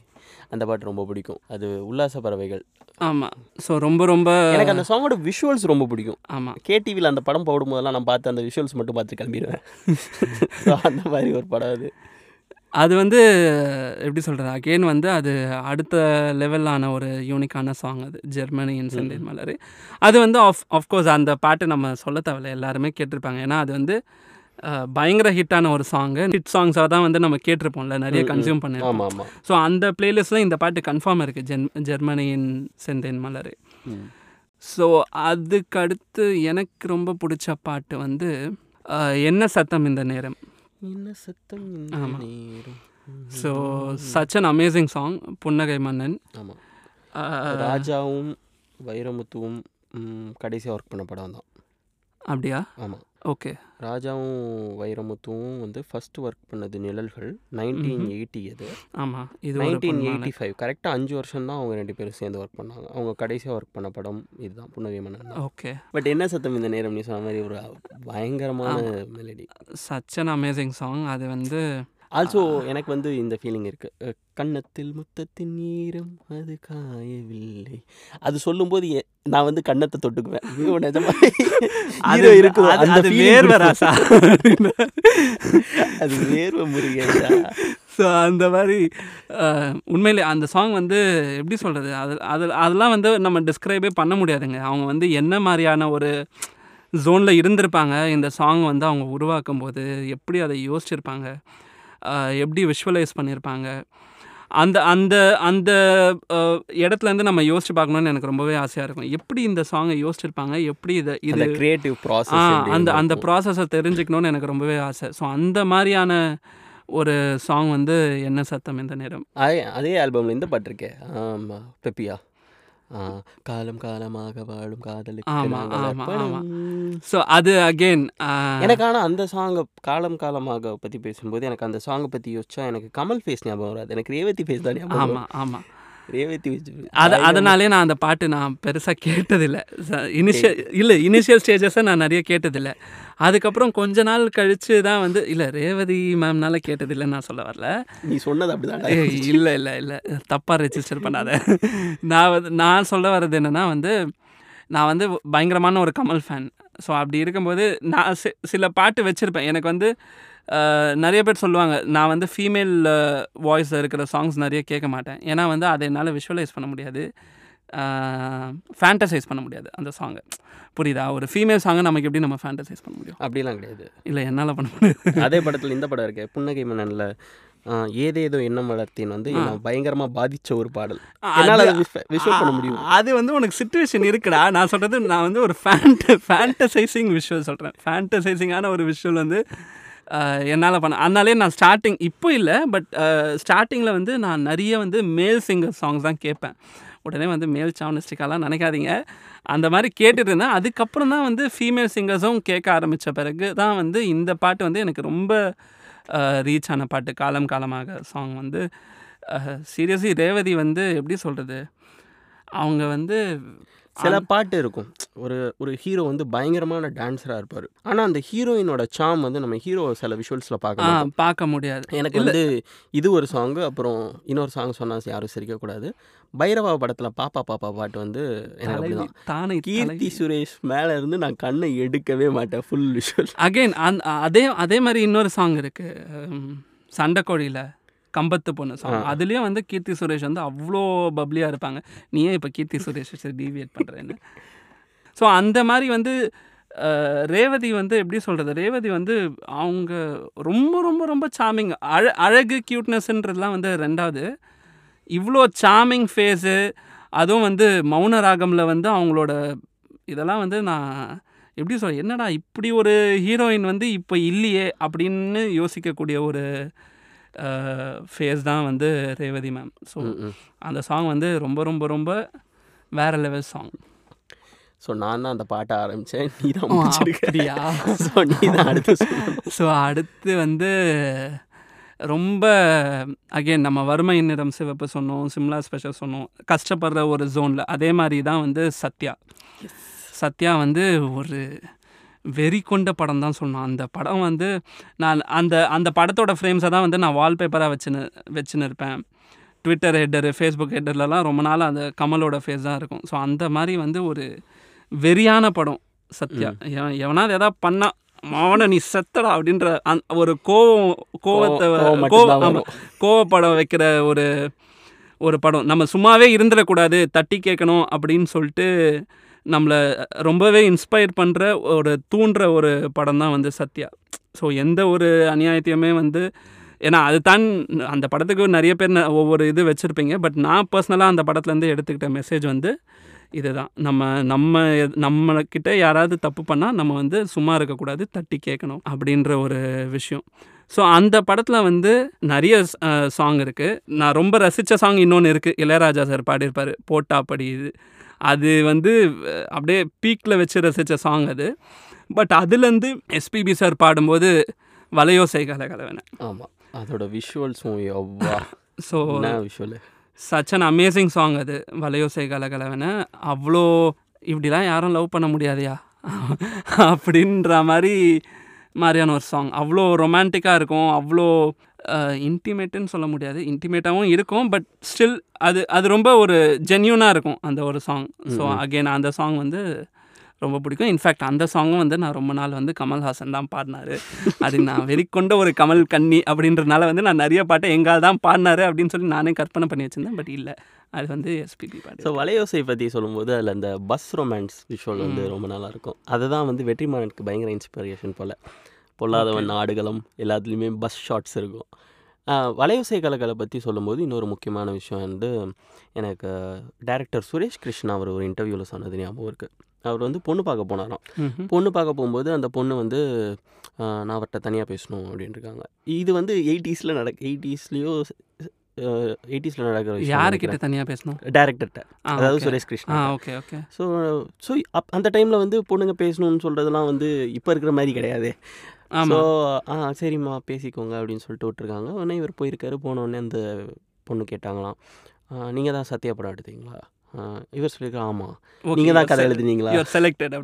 S1: அந்த பாட்டு ரொம்ப பிடிக்கும் அது உல்லாச பறவைகள்
S2: ஆமாம் ஸோ ரொம்ப ரொம்ப
S1: எனக்கு அந்த சாங்கோட விஷுவல்ஸ் ரொம்ப பிடிக்கும்
S2: ஆமாம்
S1: கேடிவியில் அந்த படம் போடும் போதெல்லாம் நான் பார்த்து அந்த விஷுவல்ஸ் மட்டும் பார்த்து கிளம்பிடுவேன் அந்த மாதிரி ஒரு படம் அது
S2: அது வந்து எப்படி சொல்கிறது அகெயின் வந்து அது அடுத்த லெவலான ஒரு யூனிக்கான சாங் அது ஜெர்மனி செந்தில் மலர் அது வந்து ஆஃப் ஆஃப்கோர்ஸ் அந்த பாட்டு நம்ம சொல்ல தேவையில்ல எல்லாருமே கேட்டிருப்பாங்க ஏன்னா அது வந்து பயங்கர ஹிட்டான ஒரு சாங்கு ஹிட் சாங்ஸாக தான் வந்து நம்ம கேட்டிருப்போம்ல நிறைய கன்சியூம்
S1: பண்ணிருப்போம்
S2: ஸோ அந்த பிளேலிஸ்ட்டில் இந்த பாட்டு கன்ஃபார்ம் இருக்குது ஜென் ஜெர்மனியின் செந்தேன் மலர் ஸோ அதுக்கடுத்து எனக்கு ரொம்ப பிடிச்ச பாட்டு வந்து என்ன சத்தம் இந்த நேரம் so such an amazing song Punnagai Mannan ஆமாம்
S1: ராஜாவும் வைரமுத்துவும் கடைசியாக ஒர்க் பண்ண படம் தான்
S2: அப்படியா
S1: ஆமாம் ஓகே. ராஜாவும், வைரமுத்துவும் வந்து ஃபஸ்ட்டு ஒர்க்
S2: பண்ணது நிழல்கள். நைன்டீன் எயிட்டி அது. ஆமாம் இது நைன்டீன் எயிட்டி ஃபைவ் கரெக்டாக அஞ்சு வருஷம் தான் அவங்க ரெண்டு
S1: பேரும் சேர்ந்து ஒர்க் பண்ணாங்க. அவங்க கடைசியாக ஒர்க் பண்ண படம் இதுதான். புன்னகை மன்னன் தான். ஓகே. பட் என்ன சத்தம் இந்த நேரம்? நீ சொன்ன மாதிரி ஒரு பயங்கரமான melody. Such an amazing song. அது வந்து ஆல்சோ எனக்கு வந்து இந்த ஃபீலிங் இருக்குது கன்னத்தில் முத்தத்தின் ஈரம் அது காயவில்லை அது சொல்லும்போது எ- நான் வந்து கன்னத்தை தொட்டுக்குவேன் அது இருக்கு அது- அந்த ராசா அது வேர்வை முருகேஷா
S2: ஸோ அந்த மாதிரி உண்மையிலே அந்த சாங் வந்து எப்படி சொல்கிறது அது அது அதெல்லாம் வந்து நம்ம டிஸ்கிரைபே பண்ண முடியாதுங்க அவங்க வந்து என்ன மாதிரியான ஒரு ஜோனில் இருந்திருப்பாங்க இந்த சாங் வந்து அவங்க உருவாக்கும் போது எப்படி அதை யோசிச்சிருப்பாங்க எப்படி விஷுவலைஸ் பண்ணியிருப்பாங்க அந்த அந்த அந்த இடத்துலேருந்து நம்ம யோசிச்சு பார்க்கணும்னு எனக்கு ரொம்பவே ஆசையாக இருக்கும் எப்படி இந்த சாங்கை யோசிச்சிருப்பாங்க எப்படி இதை
S1: இது க்ரியேட்டிவ் ப்ராசஸ்
S2: அந்த அந்த ப்ராசஸை தெரிஞ்சுக்கணும்னு எனக்கு ரொம்பவே ஆசை ஸோ அந்த மாதிரியான ஒரு சாங் வந்து என்ன சத்தம் இந்த நேரம்
S1: அதே அதே ஆல்பம்ல இந்த பெப்பியா காலம் காலமாக வாழும் காதலி ஆமா நாங்கள் அது அகைன் எனக்கு ஆனால் அந்த சாங்கை காலம் காலமாக பத்தி பேசும்போது எனக்கு அந்த சாங்கை பத்தி யோசிச்சா எனக்கு கமல் ஃபேஸ் ஞாபகம் வராது எனக்கு ரேவதி ஃபேஸ் தான் ஞாபகம் ஆமா ஆமா ரேவதி face- அது அதனாலே
S2: நான் அந்த பாட்டு நான் பெருசா கேட்டதில்லை இனிஷியல் இல்ல இனிஷியல் ஸ்டேஜஸை நான் நிறைய கேட்டதில்லை அதுக்கப்புறம் கொஞ்ச நாள் கழித்து தான் வந்து இல்லை ரேவதி மேம்னால கேட்டதில்லை நான் சொல்ல வரல
S1: நீ சொன்னது அப்படிதான்
S2: இல்லை இல்லை இல்லை தப்பாக ரெஜிஸ்டர் பண்ணாத நான் வந்து நான் சொல்ல வர்றது என்னென்னா வந்து நான் வந்து பயங்கரமான ஒரு கமல் ஃபேன் ஸோ அப்படி இருக்கும்போது நான் சில பாட்டு வச்சுருப்பேன் எனக்கு வந்து நிறைய பேர் சொல்லுவாங்க நான் வந்து ஃபீமேல் வாய்ஸில் இருக்கிற சாங்ஸ் நிறைய கேட்க மாட்டேன் ஏன்னா வந்து அதை என்னால் விஷுவலைஸ் பண்ண முடியாது ஃபேண்டசைஸ் பண்ண முடியாது அந்த சாங்கை புரியுதா ஒரு ஃபீமேல் சாங்கை நமக்கு எப்படி நம்ம ஃபேண்டசைஸ் பண்ண முடியும்
S1: அப்படிலாம் கிடையாது
S2: இல்லை என்னால் பண்ண முடியாது
S1: அதே படத்தில் இந்த படம் இருக்குது புன்னகை மன்னனில் ஏதேதோ எண்ணம் வளர்த்தின் வந்து பயங்கரமாக பாதித்த ஒரு பாடல் அதனால் அதை விஷுவல் பண்ண முடியும்
S2: அது வந்து உனக்கு சுச்சுவேஷன் இருக்குடா நான் சொல்கிறது நான் வந்து ஒரு ஃபேண்ட் ஃபேண்டசைசிங் விஷுவல் சொல்கிறேன் ஃபேண்டசைசிங்கான ஒரு விஷுவல் வந்து என்னால் பண்ண அதனாலே நான் ஸ்டார்டிங் இப்போ இல்லை பட் ஸ்டார்டிங்கில் வந்து நான் நிறைய வந்து மேல் சிங்கர் சாங்ஸ் தான் கேட்பேன் உடனே வந்து மேல் சாமனிஸ்டிக்காலாம் நினைக்காதீங்க அந்த மாதிரி கேட்டுட்டு இருந்தேன் அதுக்கப்புறம் தான் வந்து ஃபீமேல் சிங்கர்ஸும் கேட்க ஆரம்பித்த பிறகு தான் வந்து இந்த பாட்டு வந்து எனக்கு ரொம்ப ரீச் ஆன பாட்டு காலம் காலமாக சாங் வந்து சீரியஸ்லி ரேவதி வந்து எப்படி சொல்கிறது அவங்க வந்து
S1: சில பாட்டு இருக்கும் ஒரு ஒரு ஹீரோ வந்து பயங்கரமான டான்ஸராக இருப்பார் ஆனால் அந்த ஹீரோயினோட சாம் வந்து நம்ம ஹீரோ சில விஷுவல்ஸில்
S2: பார்க்க பார்க்க முடியாது
S1: எனக்கு வந்து இது ஒரு சாங்கு அப்புறம் இன்னொரு சாங் சொன்னால் யாரும் சிரிக்கக்கூடாது பைரவா படத்தில் பாப்பா பாப்பா பாட்டு வந்து எனக்கு தானே கீர்த்தி சுரேஷ் மேலே இருந்து நான் கண்ணை எடுக்கவே மாட்டேன் ஃபுல் விஷுவல்
S2: அகெயின் அதே அதே மாதிரி இன்னொரு சாங் இருக்குது சண்டைக்கோழியில் கம்பத்து பொண்ணு சாங் அதுலேயே வந்து கீர்த்தி சுரேஷ் வந்து அவ்வளோ பப்ளியாக இருப்பாங்க நீ ஏன் இப்போ கீர்த்தி சுரேஷ் டிவியேட் பண்ணுறேன்னு ஸோ அந்த மாதிரி வந்து ரேவதி வந்து எப்படி சொல்கிறது ரேவதி வந்து அவங்க ரொம்ப ரொம்ப ரொம்ப சாமிங் அழ அழகு க்யூட்னஸ்ன்றதுலாம் வந்து ரெண்டாவது இவ்வளோ சாமிங் ஃபேஸு அதுவும் வந்து மௌன ராகமில் வந்து அவங்களோட இதெல்லாம் வந்து நான் எப்படி சொல் என்னடா இப்படி ஒரு ஹீரோயின் வந்து இப்போ இல்லையே அப்படின்னு யோசிக்கக்கூடிய ஒரு ஃபேஸ் தான் வந்து ரேவதி மேம் ஸோ அந்த சாங் வந்து ரொம்ப ரொம்ப ரொம்ப வேறு லெவல் சாங்
S1: ஸோ நான் தான் அந்த பாட்டை ஆரம்பித்தேன் நீ தான் முடிச்சிருக்கிறியா ஸோ நீ தான் அடுத்து ஸோ
S2: அடுத்து வந்து ரொம்ப அகேன் நம்ம வறுமை நிறம் சிவப்பு சொன்னோம் சிம்லா ஸ்பெஷல் சொன்னோம் கஷ்டப்படுற ஒரு ஜோனில் அதே மாதிரி தான் வந்து சத்யா சத்யா வந்து ஒரு வெறி கொண்ட படம் தான் சொல்லணும் அந்த படம் வந்து நான் அந்த அந்த படத்தோட ஃப்ரேம்ஸை தான் வந்து நான் வால்பேப்பராக வச்சுன்னு வச்சுன்னு இருப்பேன் ட்விட்டர் ஹெட்டரு ஃபேஸ்புக் ஹெட்டர்லலாம் ரொம்ப நாள் அந்த கமலோட ஃபேஸ் தான் இருக்கும் ஸோ அந்த மாதிரி வந்து ஒரு வெறியான படம் சத்யா எவனாவது எதாவது பண்ணால் மாவன நீ செத்தடா அப்படின்ற அந் ஒரு கோவம்
S1: கோவத்தை கோவம்
S2: கோவப்படம் வைக்கிற ஒரு ஒரு படம் நம்ம சும்மாவே இருந்துடக்கூடாது தட்டி கேட்கணும் அப்படின்னு சொல்லிட்டு நம்மளை ரொம்பவே இன்ஸ்பயர் பண்ணுற ஒரு தூண்டுற ஒரு படம் தான் வந்து சத்யா ஸோ எந்த ஒரு அநியாயத்தையுமே வந்து ஏன்னா அது தான் அந்த படத்துக்கு நிறைய பேர் ஒவ்வொரு இது வச்சுருப்பீங்க பட் நான் பர்சனலாக அந்த படத்துலேருந்து எடுத்துக்கிட்ட மெசேஜ் வந்து இதுதான் நம்ம நம்ம நம்மக்கிட்ட யாராவது தப்பு பண்ணால் நம்ம வந்து சும்மா இருக்கக்கூடாது தட்டி கேட்கணும் அப்படின்ற ஒரு விஷயம் ஸோ அந்த படத்தில் வந்து நிறைய சாங் இருக்குது நான் ரொம்ப ரசித்த சாங் இன்னொன்று இருக்குது இளையராஜா சார் பாடியிருப்பார் போட்டா படி இது அது வந்து அப்படியே பீக்கில் வச்சு ரசித்த சாங் அது பட் அதுலேருந்து எஸ்பிபி சார் பாடும்போது வலையோசை கலகலவன
S1: ஆமாம் அதோட விஷுவல்ஸ் எவ்வா so visual
S2: such an amazing song அது வலையோசை கலகலவன அவ்வளோ இப்படிலாம் யாரும் லவ் பண்ண முடியாதையா அப்படின்ற மாதிரி மாதிரியான ஒரு சாங் அவ்வளோ ரொமான்டிக்காக இருக்கும் அவ்வளோ இன்டிமேட்டுன்னு சொல்ல முடியாது இன்டிமேட்டாகவும் இருக்கும் பட் ஸ்டில் அது அது ரொம்ப ஒரு ஜென்யூனாக இருக்கும் அந்த ஒரு சாங் ஸோ அகெயின் அந்த சாங் வந்து ரொம்ப பிடிக்கும் இன்ஃபேக்ட் அந்த சாங்கும் வந்து நான் ரொம்ப நாள் வந்து கமல்ஹாசன் தான் பாடினார் அது நான் வெளிக்கொண்ட ஒரு கமல் கண்ணி அப்படின்றனால வந்து நான் நிறைய பாட்டை எங்கால் தான் பாடினாரு அப்படின்னு சொல்லி நானே கற்பனை பண்ணி வச்சுருந்தேன் பட் இல்லை அது வந்து எஸ்பிபி பாட்டு ஸோ
S1: வலையோசை பற்றி சொல்லும்போது அதில் அந்த பஸ் ரொமான்ஸ் விஷுவல் வந்து ரொம்ப நல்லாயிருக்கும் அதுதான் வந்து வெற்றிமாறனுக்கு பயங்கர இன்ஸ்பிரேஷன் போல் பொல்லாதவன் நாடுகளும் எல்லாத்துலேயுமே பஸ் ஷாட்ஸ் இருக்கும் வலையுசை கலைகளை பற்றி சொல்லும்போது இன்னொரு முக்கியமான விஷயம் வந்து எனக்கு டேரக்டர் சுரேஷ் கிருஷ்ணா அவர் ஒரு இன்டர்வியூவில் சொன்னது ஞாபகம் இருக்குது அவர் வந்து பொண்ணு பார்க்க போனாராம் பொண்ணு பார்க்க போகும்போது அந்த பொண்ணு வந்து நான் அவர்கிட்ட தனியாக பேசணும் அப்படின்னு இருக்காங்க இது வந்து எயிட்டிஸில் நடக்க எயிட்டிஸ்லேயோ எயிட்டிஸில் நடக்கிற யாருக்கிட்ட
S2: தனியாக பேசணும்
S1: டேரக்டர்கிட்ட அதாவது Suresh Krishna
S2: okay okay
S1: so so up அந்த டைமில் வந்து பொண்ணுங்க பேசணும்னு சொல்கிறதுலாம் வந்து இப்போ இருக்கிற மாதிரி கிடையாது ஸோ ஆ சரிம்மா பேசிக்கோங்க அப்படின்னு சொல்லிட்டு விட்டுருக்காங்க உடனே இவர் போயிருக்காரு போனோடனே அந்த பொண்ணு கேட்டாங்களாம் நீங்கள் தான் சத்யா படம் எடுத்தீங்களா இவர் சொல்லியிருக்காரு ஆமாம் நீங்கள் தான் கதை எழுதுனீங்களா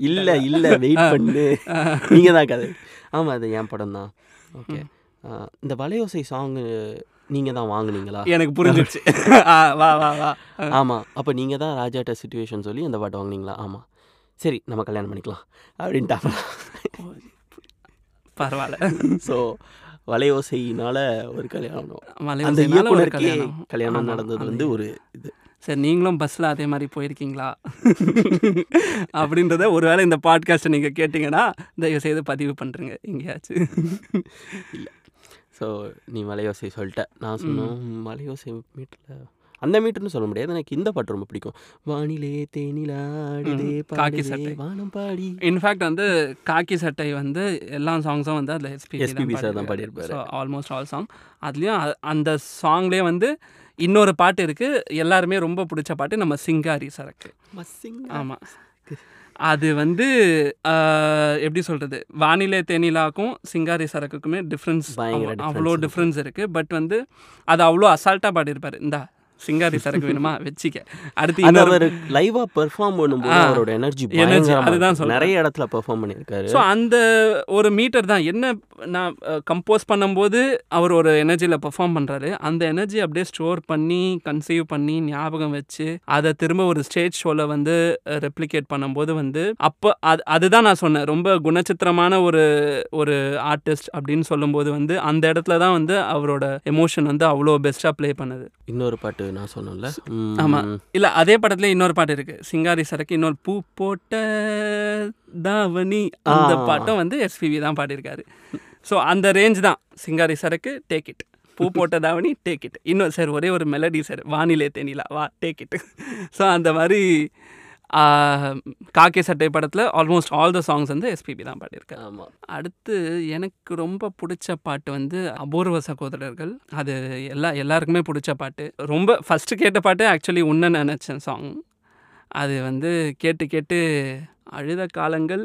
S1: இல்லை இல்லை வெயிட் பண்ணு நீங்கள் தான் கதை ஆமாம் அது என் படம் தான் ஓகே இந்த வலையோசை சாங்கு நீங்கள் தான் வாங்குனீங்களா
S2: எனக்கு புரிஞ்சிடுச்சு வா
S1: வா வா ஆமாம் அப்போ நீங்கள் தான் ராஜாட்ட சுச்சுவேஷன் சொல்லி அந்த பாட்டு வாங்குனீங்களா ஆமாம் சரி நம்ம கல்யாணம் பண்ணிக்கலாம் அப்படின்ட்டு
S2: பரவாயில்ல
S1: ஸோ வலையோசையினால ஒரு கல்யாணம் அந்த இயக்குனருக்கே கல்யாணம் நடந்தது வந்து ஒரு இது
S2: சரி நீங்களும் பஸ்ஸில் அதே மாதிரி போயிருக்கீங்களா அப்படின்றத ஒருவேளை இந்த பாட்காஸ்ட்டை நீங்கள் கேட்டிங்கன்னா தயவு செய்து பதிவு பண்ணுறேங்க எங்கேயாச்சும்
S1: இல்லை ஸோ நீ மலையோசை சொல்லிட்ட நான் சொன்னோம் மலையோசை மீட்டில் அந்த மீட்டர்னு சொல்ல முடியாது எனக்கு இந்த பாட்டு ரொம்ப பிடிக்கும்
S2: வானிலே தேனிலாடுதே காக்கி சட்டை வானம் பாடி இன்ஃபேக்ட் வந்து காக்கி சட்டை வந்து எல்லா சாங்ஸும் வந்து அதில் எஸ்பி எஸ்பிபி சார் தான் பாடியிருப்பார் ஆல்மோஸ்ட் ஆல் சாங் அதுலேயும் அந்த சாங்லேயே வந்து இன்னொரு பாட்டு இருக்குது எல்லாருமே ரொம்ப பிடிச்ச பாட்டு நம்ம சிங்காரி சரக்கு ஆமாம் அது வந்து எப்படி சொல்கிறது வானிலை தேனிலாக்கும் சிங்காரி சரக்குக்குமே டிஃப்ரென்ஸ் அவ்வளோ டிஃப்ரென்ஸ் இருக்குது பட் வந்து அது அவ்வளோ அசால்ட்டாக பாடியிருப்பார் இந்தா சிங்காரி சரக்கு வேணுமா வச்சிக்க அடுத்து இன்னொரு லைவாக பெர்ஃபார்ம் பண்ணும்போது அவரோட எனர்ஜி எனர்ஜி அதுதான் சொல்ல நிறைய இடத்துல பெர்ஃபார்ம் பண்ணியிருக்காரு ஸோ அந்த ஒரு மீட்டர் தான் என்ன நான் கம்போஸ் பண்ணும்போது அவர் ஒரு எனர்ஜியில் பெர்ஃபார்ம் பண்ணுறாரு அந்த எனர்ஜி அப்படியே ஸ்டோர் பண்ணி கன்சீவ் பண்ணி ஞாபகம் வச்சு அதை திரும்ப ஒரு ஸ்டேஜ் ஷோவில் வந்து ரெப்ளிகேட் பண்ணும்போது வந்து அப்போ அது அதுதான் நான் சொன்னேன் ரொம்ப குணச்சித்திரமான ஒரு ஒரு ஆர்டிஸ்ட் அப்படின்னு சொல்லும்போது வந்து அந்த இடத்துல தான் வந்து அவரோட எமோஷன் வந்து அவ்வளோ பெஸ்ட்டாக ப்ளே
S1: பண்ணுது இன்னொரு பாட்டு நான் சொன்னோம்ல
S2: ஆமாம் இல்லை அதே படத்துல இன்னொரு பாட்டு இருக்கு சிங்காரி சரக்கு இன்னொரு பூ போட்ட தாவணி அந்த பாட்டும் வந்து எஸ்பிவி தான் பாடியிருக்காரு ஸோ அந்த ரேஞ்ச் தான் சிங்காரி சரக்கு டேக் இட் பூ போட்ட தாவணி டேக் இட் இன்னும் சார் ஒரே ஒரு மெலடி சார் வானிலை தேனிலா வா டேக் இட் ஸோ அந்த மாதிரி காக்கே சட்டை படத்தில் ஆல்மோஸ்ட் ஆல் த சாங்ஸ் வந்து எஸ்பிபி தான் பாடியிருக்காரு ஆமாம் அடுத்து எனக்கு ரொம்ப பிடிச்ச பாட்டு வந்து அபூர்வ சகோதரர்கள் அது எல்லா எல்லாருக்குமே பிடிச்ச பாட்டு ரொம்ப ஃபஸ்ட்டு கேட்ட பாட்டு ஆக்சுவலி உன்ன நினச்சேன் சாங் அது வந்து கேட்டு கேட்டு அழுத காலங்கள்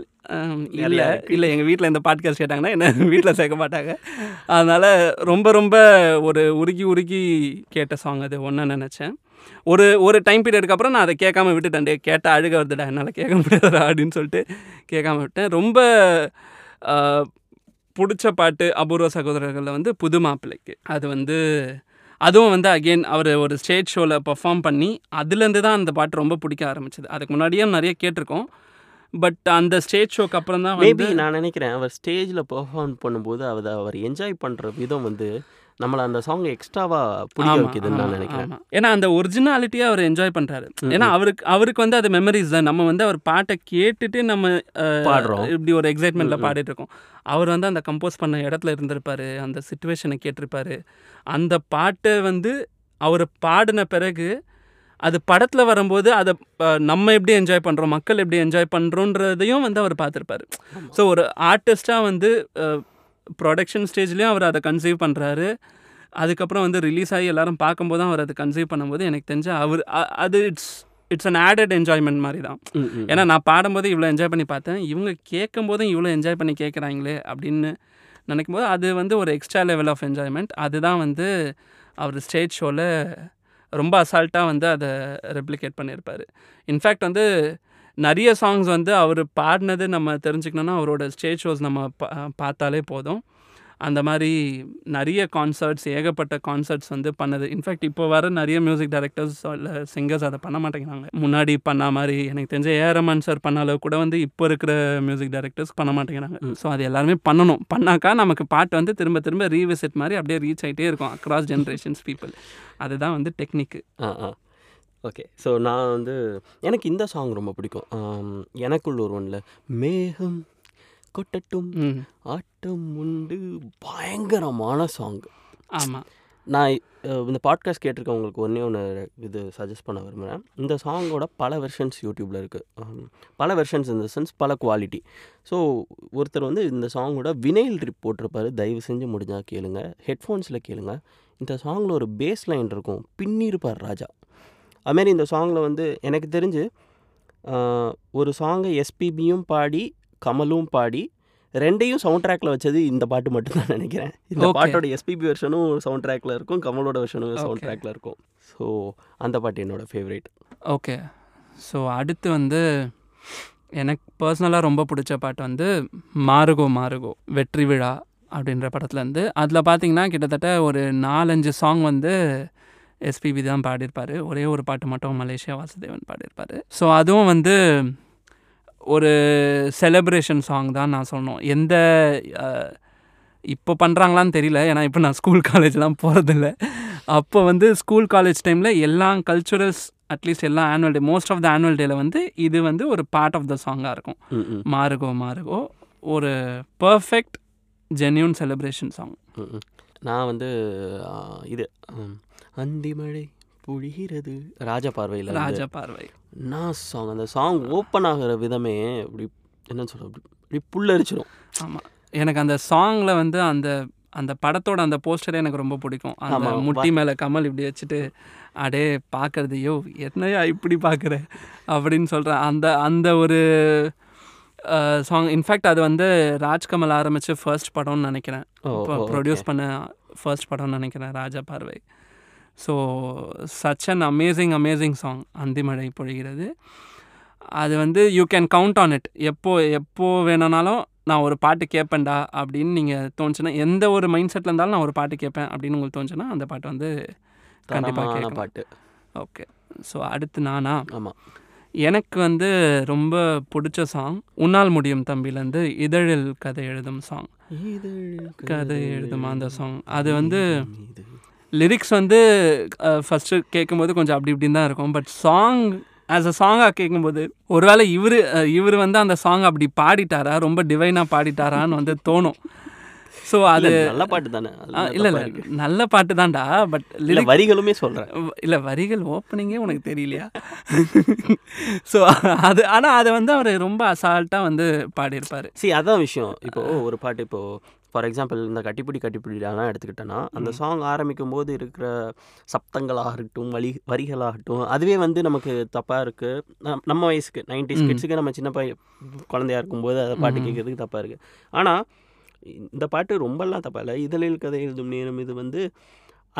S2: இல்லை இல்லை எங்கள் வீட்டில் இந்த பாட்காஸ்ட் கேட்டாங்கன்னா என்ன வீட்டில் சேர்க்க மாட்டாங்க அதனால் ரொம்ப ரொம்ப ஒரு உருகி உருகி கேட்ட சாங் அது ஒன்று நினச்சேன் ஒரு ஒரு டைம் பீரியடுக்கு அப்புறம் நான் அதை கேட்காம விட்டுட்டேன் கேட்டால் அழுக வருதுடா என்னால் கேட்க முடியாதா அப்படின்னு சொல்லிட்டு கேட்காம விட்டேன் ரொம்ப பிடிச்ச பாட்டு அபூர்வ சகோதரர்களில் வந்து புது மாப்பிள்ளைக்கு அது வந்து அதுவும் வந்து அகெயின் அவர் ஒரு ஸ்டேஜ் ஷோவில் பர்ஃபார்ம் பண்ணி அதுலேருந்து தான் அந்த பாட்டு ரொம்ப பிடிக்க ஆரம்பிச்சது அதுக்கு முன்னாடியே நிறைய கேட்டிருக்கோம் பட் அந்த ஸ்டேஜ் ஷோக்கு அப்புறம் தான் மேபி
S1: நான் நினைக்கிறேன் அவர் ஸ்டேஜில் பெர்ஃபார்ம் பண்ணும்போது அவர் அவர் என்ஜாய் பண்ணுற விதம் வந்து நம்மளை அந்த சாங் எக்ஸ்ட்ராவாக பிடிக்க வைக்குதுன்னு நான் நினைக்கிறேன்
S2: ஏன்னா அந்த ஒரிஜினாலிட்டியை அவர் என்ஜாய் பண்ணுறாரு ஏன்னா அவருக்கு அவருக்கு வந்து அது மெமரிஸ் தான் நம்ம வந்து அவர் பாட்டை கேட்டுட்டு நம்ம பாடுறோம் இப்படி ஒரு எக்ஸைட்மெண்ட்டில் பாடிட்டு இருக்கோம் அவர் வந்து அந்த கம்போஸ் பண்ண இடத்துல இருந்திருப்பாரு அந்த சுச்சுவேஷனை கேட்டிருப்பாரு அந்த பாட்டை வந்து அவர் பாடின பிறகு அது படத்தில் வரும்போது அதை நம்ம எப்படி என்ஜாய் பண்ணுறோம் மக்கள் எப்படி என்ஜாய் பண்ணுறோன்றதையும் வந்து அவர் பார்த்துருப்பாரு ஸோ ஒரு ஆர்டிஸ்ட்டாக வந்து ப்ரொடக்ஷன் ஸ்டேஜ்லேயும் அவர் அதை கன்சீவ் பண்ணுறாரு அதுக்கப்புறம் வந்து ரிலீஸ் ஆகி எல்லோரும் பார்க்கும்போது அவர் அதை கன்சீவ் பண்ணும்போது எனக்கு தெரிஞ்ச அவர் அது it's it's an added enjoyment மாதிரி தான் ஏன்னா நான் பாடும்போது இவ்வளோ என்ஜாய் பண்ணி பார்த்தேன் இவங்க கேட்கும் போதும் இவ்வளோ என்ஜாய் பண்ணி கேட்குறாங்களே அப்படின்னு நினைக்கும் போது அது வந்து ஒரு எக்ஸ்ட்ரா லெவல் ஆஃப் என்ஜாய்மெண்ட் அதுதான் வந்து அவர் ஸ்டேஜ் ஷோவில் ரொம்ப அசால்ட்டாக வந்து அதை ரெப்ளிகேட் பண்ணியிருப்பார் இன்ஃபேக்ட் வந்து நிறைய சாங்ஸ் வந்து அவர் பாடினது நம்ம தெரிஞ்சுக்கணுன்னா அவரோட ஸ்டேஜ் ஷோஸ் நம்ம பா பார்த்தாலே போதும் அந்த மாதிரி நிறைய கான்சர்ட்ஸ் ஏகப்பட்ட கான்சர்ட்ஸ் வந்து பண்ணது இன்ஃபேக்ட் இப்போ வர நிறைய மியூசிக் டைரக்டர்ஸ் இல்லை சிங்கர்ஸ் அதை பண்ண மாட்டேங்கிறாங்க முன்னாடி பண்ண மாதிரி எனக்கு தெரிஞ்ச ஏ ரமன் சார் பண்ண அளவு கூட வந்து இப்போ இருக்கிற மியூசிக் டைரக்டர்ஸ் பண்ண மாட்டேங்கிறாங்க ஸோ அது எல்லாருமே பண்ணணும் பண்ணாக்கா நமக்கு பாட்டு வந்து திரும்ப திரும்ப ரீவிசிட் மாதிரி அப்படியே ரீச் ஆகிட்டே இருக்கும் அக்ராஸ் ஜென்ரேஷன்ஸ் பீப்புள் அதுதான் வந்து டெக்னிக்கு
S1: ஓகே ஸோ நான் வந்து எனக்கு இந்த சாங் ரொம்ப பிடிக்கும் ஒரு ஒன்றில் மேகம் கொட்டட்டும் ஆட்டம் உண்டு பயங்கரமான சாங் ஆமாம் நான் இந்த பாட்காஸ்ட் கேட்டிருக்கவங்களுக்கு ஒன்றே ஒன்று இது சஜஸ்ட் பண்ண விரும்புகிறேன் இந்த சாங்கோட பல வெர்ஷன்ஸ் யூடியூப்பில் இருக்குது பல வெர்ஷன்ஸ் இந்த சென்ஸ் பல குவாலிட்டி ஸோ ஒருத்தர் வந்து இந்த சாங்கோட வினைல் ட்ரிப் போட்டிருப்பாரு தயவு செஞ்சு முடிஞ்சால் கேளுங்க ஹெட்ஃபோன்ஸில் கேளுங்க இந்த சாங்கில் ஒரு பேஸ் லைன் இருக்கும் பின்னிருப்பார் ராஜா அதுமாரி இந்த சாங்கில் வந்து எனக்கு தெரிஞ்சு ஒரு சாங்கை எஸ்பிபியும் பாடி கமலும் பாடி ரெண்டையும் சவுண்ட் ட்ராக்ல வச்சது இந்த பாட்டு மட்டும்தான் நினைக்கிறேன் இந்த பாட்டோட எஸ்பிபி வெர்ஷனும் சவுண்ட் ட்ராக்ல இருக்கும் கமலோட வெர்ஷனும் சவுண்ட் ட்ராக்ல இருக்கும் ஸோ அந்த பாட்டு என்னோட ஃபேவரேட்
S2: ஓகே ஸோ அடுத்து வந்து எனக்கு பர்சனலாக ரொம்ப பிடிச்ச பாட்டு வந்து மாறுகோ மாறுகோ வெற்றி விழா அப்படின்ற படத்துலேருந்து அதில் பார்த்தீங்கன்னா கிட்டத்தட்ட ஒரு நாலஞ்சு சாங் வந்து எஸ்பிபி தான் பாடியிருப்பார் ஒரே ஒரு பாட்டு மட்டும் மலேசியா வாசுதேவன் பாடியிருப்பார் ஸோ அதுவும் வந்து ஒரு செலப்ரேஷன் சாங் தான் நான் சொன்னோம் எந்த இப்போ பண்ணுறாங்களான்னு தெரியல ஏன்னா இப்போ நான் ஸ்கூல் காலேஜ்லாம் போகிறதில்ல அப்போ வந்து ஸ்கூல் காலேஜ் டைமில் எல்லா கல்ச்சுரல்ஸ் அட்லீஸ்ட் எல்லா annual day most of the annual டேல வந்து இது வந்து ஒரு பார்ட் ஆஃப் த சாங்காக இருக்கும் மாறுகோ மாறுகோ ஒரு பர்ஃபெக்ட் ஜென்யூன் செலிப்ரேஷன் சாங்
S1: நான் வந்து இது
S2: அந்திமழை புழிகிறது ராஜா பார்வையில் ராஜா
S1: பார்வை நான் சாங் அந்த சாங் ஓப்பன் ஆகிற விதமே இப்படி என்ன சொல்ல இப்படி புல்லரிச்சிடும்
S2: ஆமாம் எனக்கு அந்த சாங்கில் வந்து அந்த அந்த படத்தோட அந்த போஸ்டரே எனக்கு ரொம்ப பிடிக்கும் அந்த முட்டி மேலே கமல் இப்படி வச்சுட்டு அடே பார்க்குறதையோ என்னையா இப்படி பார்க்குற அப்படின்னு சொல்கிறேன் அந்த அந்த ஒரு சாங் இன்ஃபேக்ட் அது வந்து ராஜ்கமல் ஆரம்பித்து ஃபர்ஸ்ட் படம்னு நினைக்கிறேன் ப்ரொடியூஸ் பண்ண ஃபர்ஸ்ட் படம்னு நினைக்கிறேன் Raja Paarvai so such an amazing amazing song அந்திமழை பொழிகிறது அது வந்து you can count on it எப்போ எப்போ வேணும்னாலும் நான் ஒரு பாட்டு கேட்பேன்டா அப்படின்னு நீங்கள் தோணுச்சுன்னா எந்த ஒரு மைண்ட் செட்டில் இருந்தாலும் நான் ஒரு பாட்டு கேட்பேன் அப்படின்னு உங்களுக்கு தோணுச்சுன்னா அந்த பாட்டு வந்து கண்டிப்பாக பாட்டு ஓகே ஸோ அடுத்து நானா ஆமாம் எனக்கு வந்து ரொம்ப பிடிச்ச சாங் உன்னால் முடியும் தம்பிலேருந்து இதழில் கதை எழுதும் சாங் கதை எழுதும் அந்த சாங் அது வந்து லிரிக்ஸ் வந்து ஃபஸ்ட்டு கேட்கும்போது கொஞ்சம் அப்படி இப்படின்னு தான் இருக்கும் பட் சாங் ஆஸ் அ சாங்காக கேட்கும்போது ஒருவேளை இவர் இவர் வந்து அந்த சாங் அப்படி பாடிட்டாரா ரொம்ப டிவைனாக பாடிட்டாரான்னு வந்து தோணும் ஸோ அது நல்ல பாட்டு தானே இல்லை இல்லை நல்ல பாட்டு தான்டா பட்
S1: இல்லை வரிகளுமே சொல்கிறேன்
S2: இல்லை வரிகள் ஓப்பனிங்கே உனக்கு தெரியலையா ஸோ அது ஆனால் அதை வந்து அவர் ரொம்ப அசால்ட்டாக வந்து
S1: பாடியிருப்பார் சரி அதான் விஷயம் இப்போது ஒரு பாட்டு இப்போது ஃபார் எக்ஸாம்பிள் இந்த கட்டிப்பிடி கட்டிப்பிடிலாம் எடுத்துக்கிட்டேன்னா அந்த சாங் ஆரம்பிக்கும் போது இருக்கிற சப்தங்களாகட்டும் வழி வரிகளாகட்டும் அதுவே வந்து நமக்கு தப்பாக இருக்குது நம்ம வயசுக்கு நைன்டிஸ் கிட்ஸுக்கு நம்ம சின்ன பையன் குழந்தையாக இருக்கும்போது அதை பாட்டு கேட்குறதுக்கு தப்பாக இருக்குது ஆனால் இந்த பாட்டு ரொம்பலாம் தப்பாக இல்லை இதழில் கதை எழுதும் நேரம் இது வந்து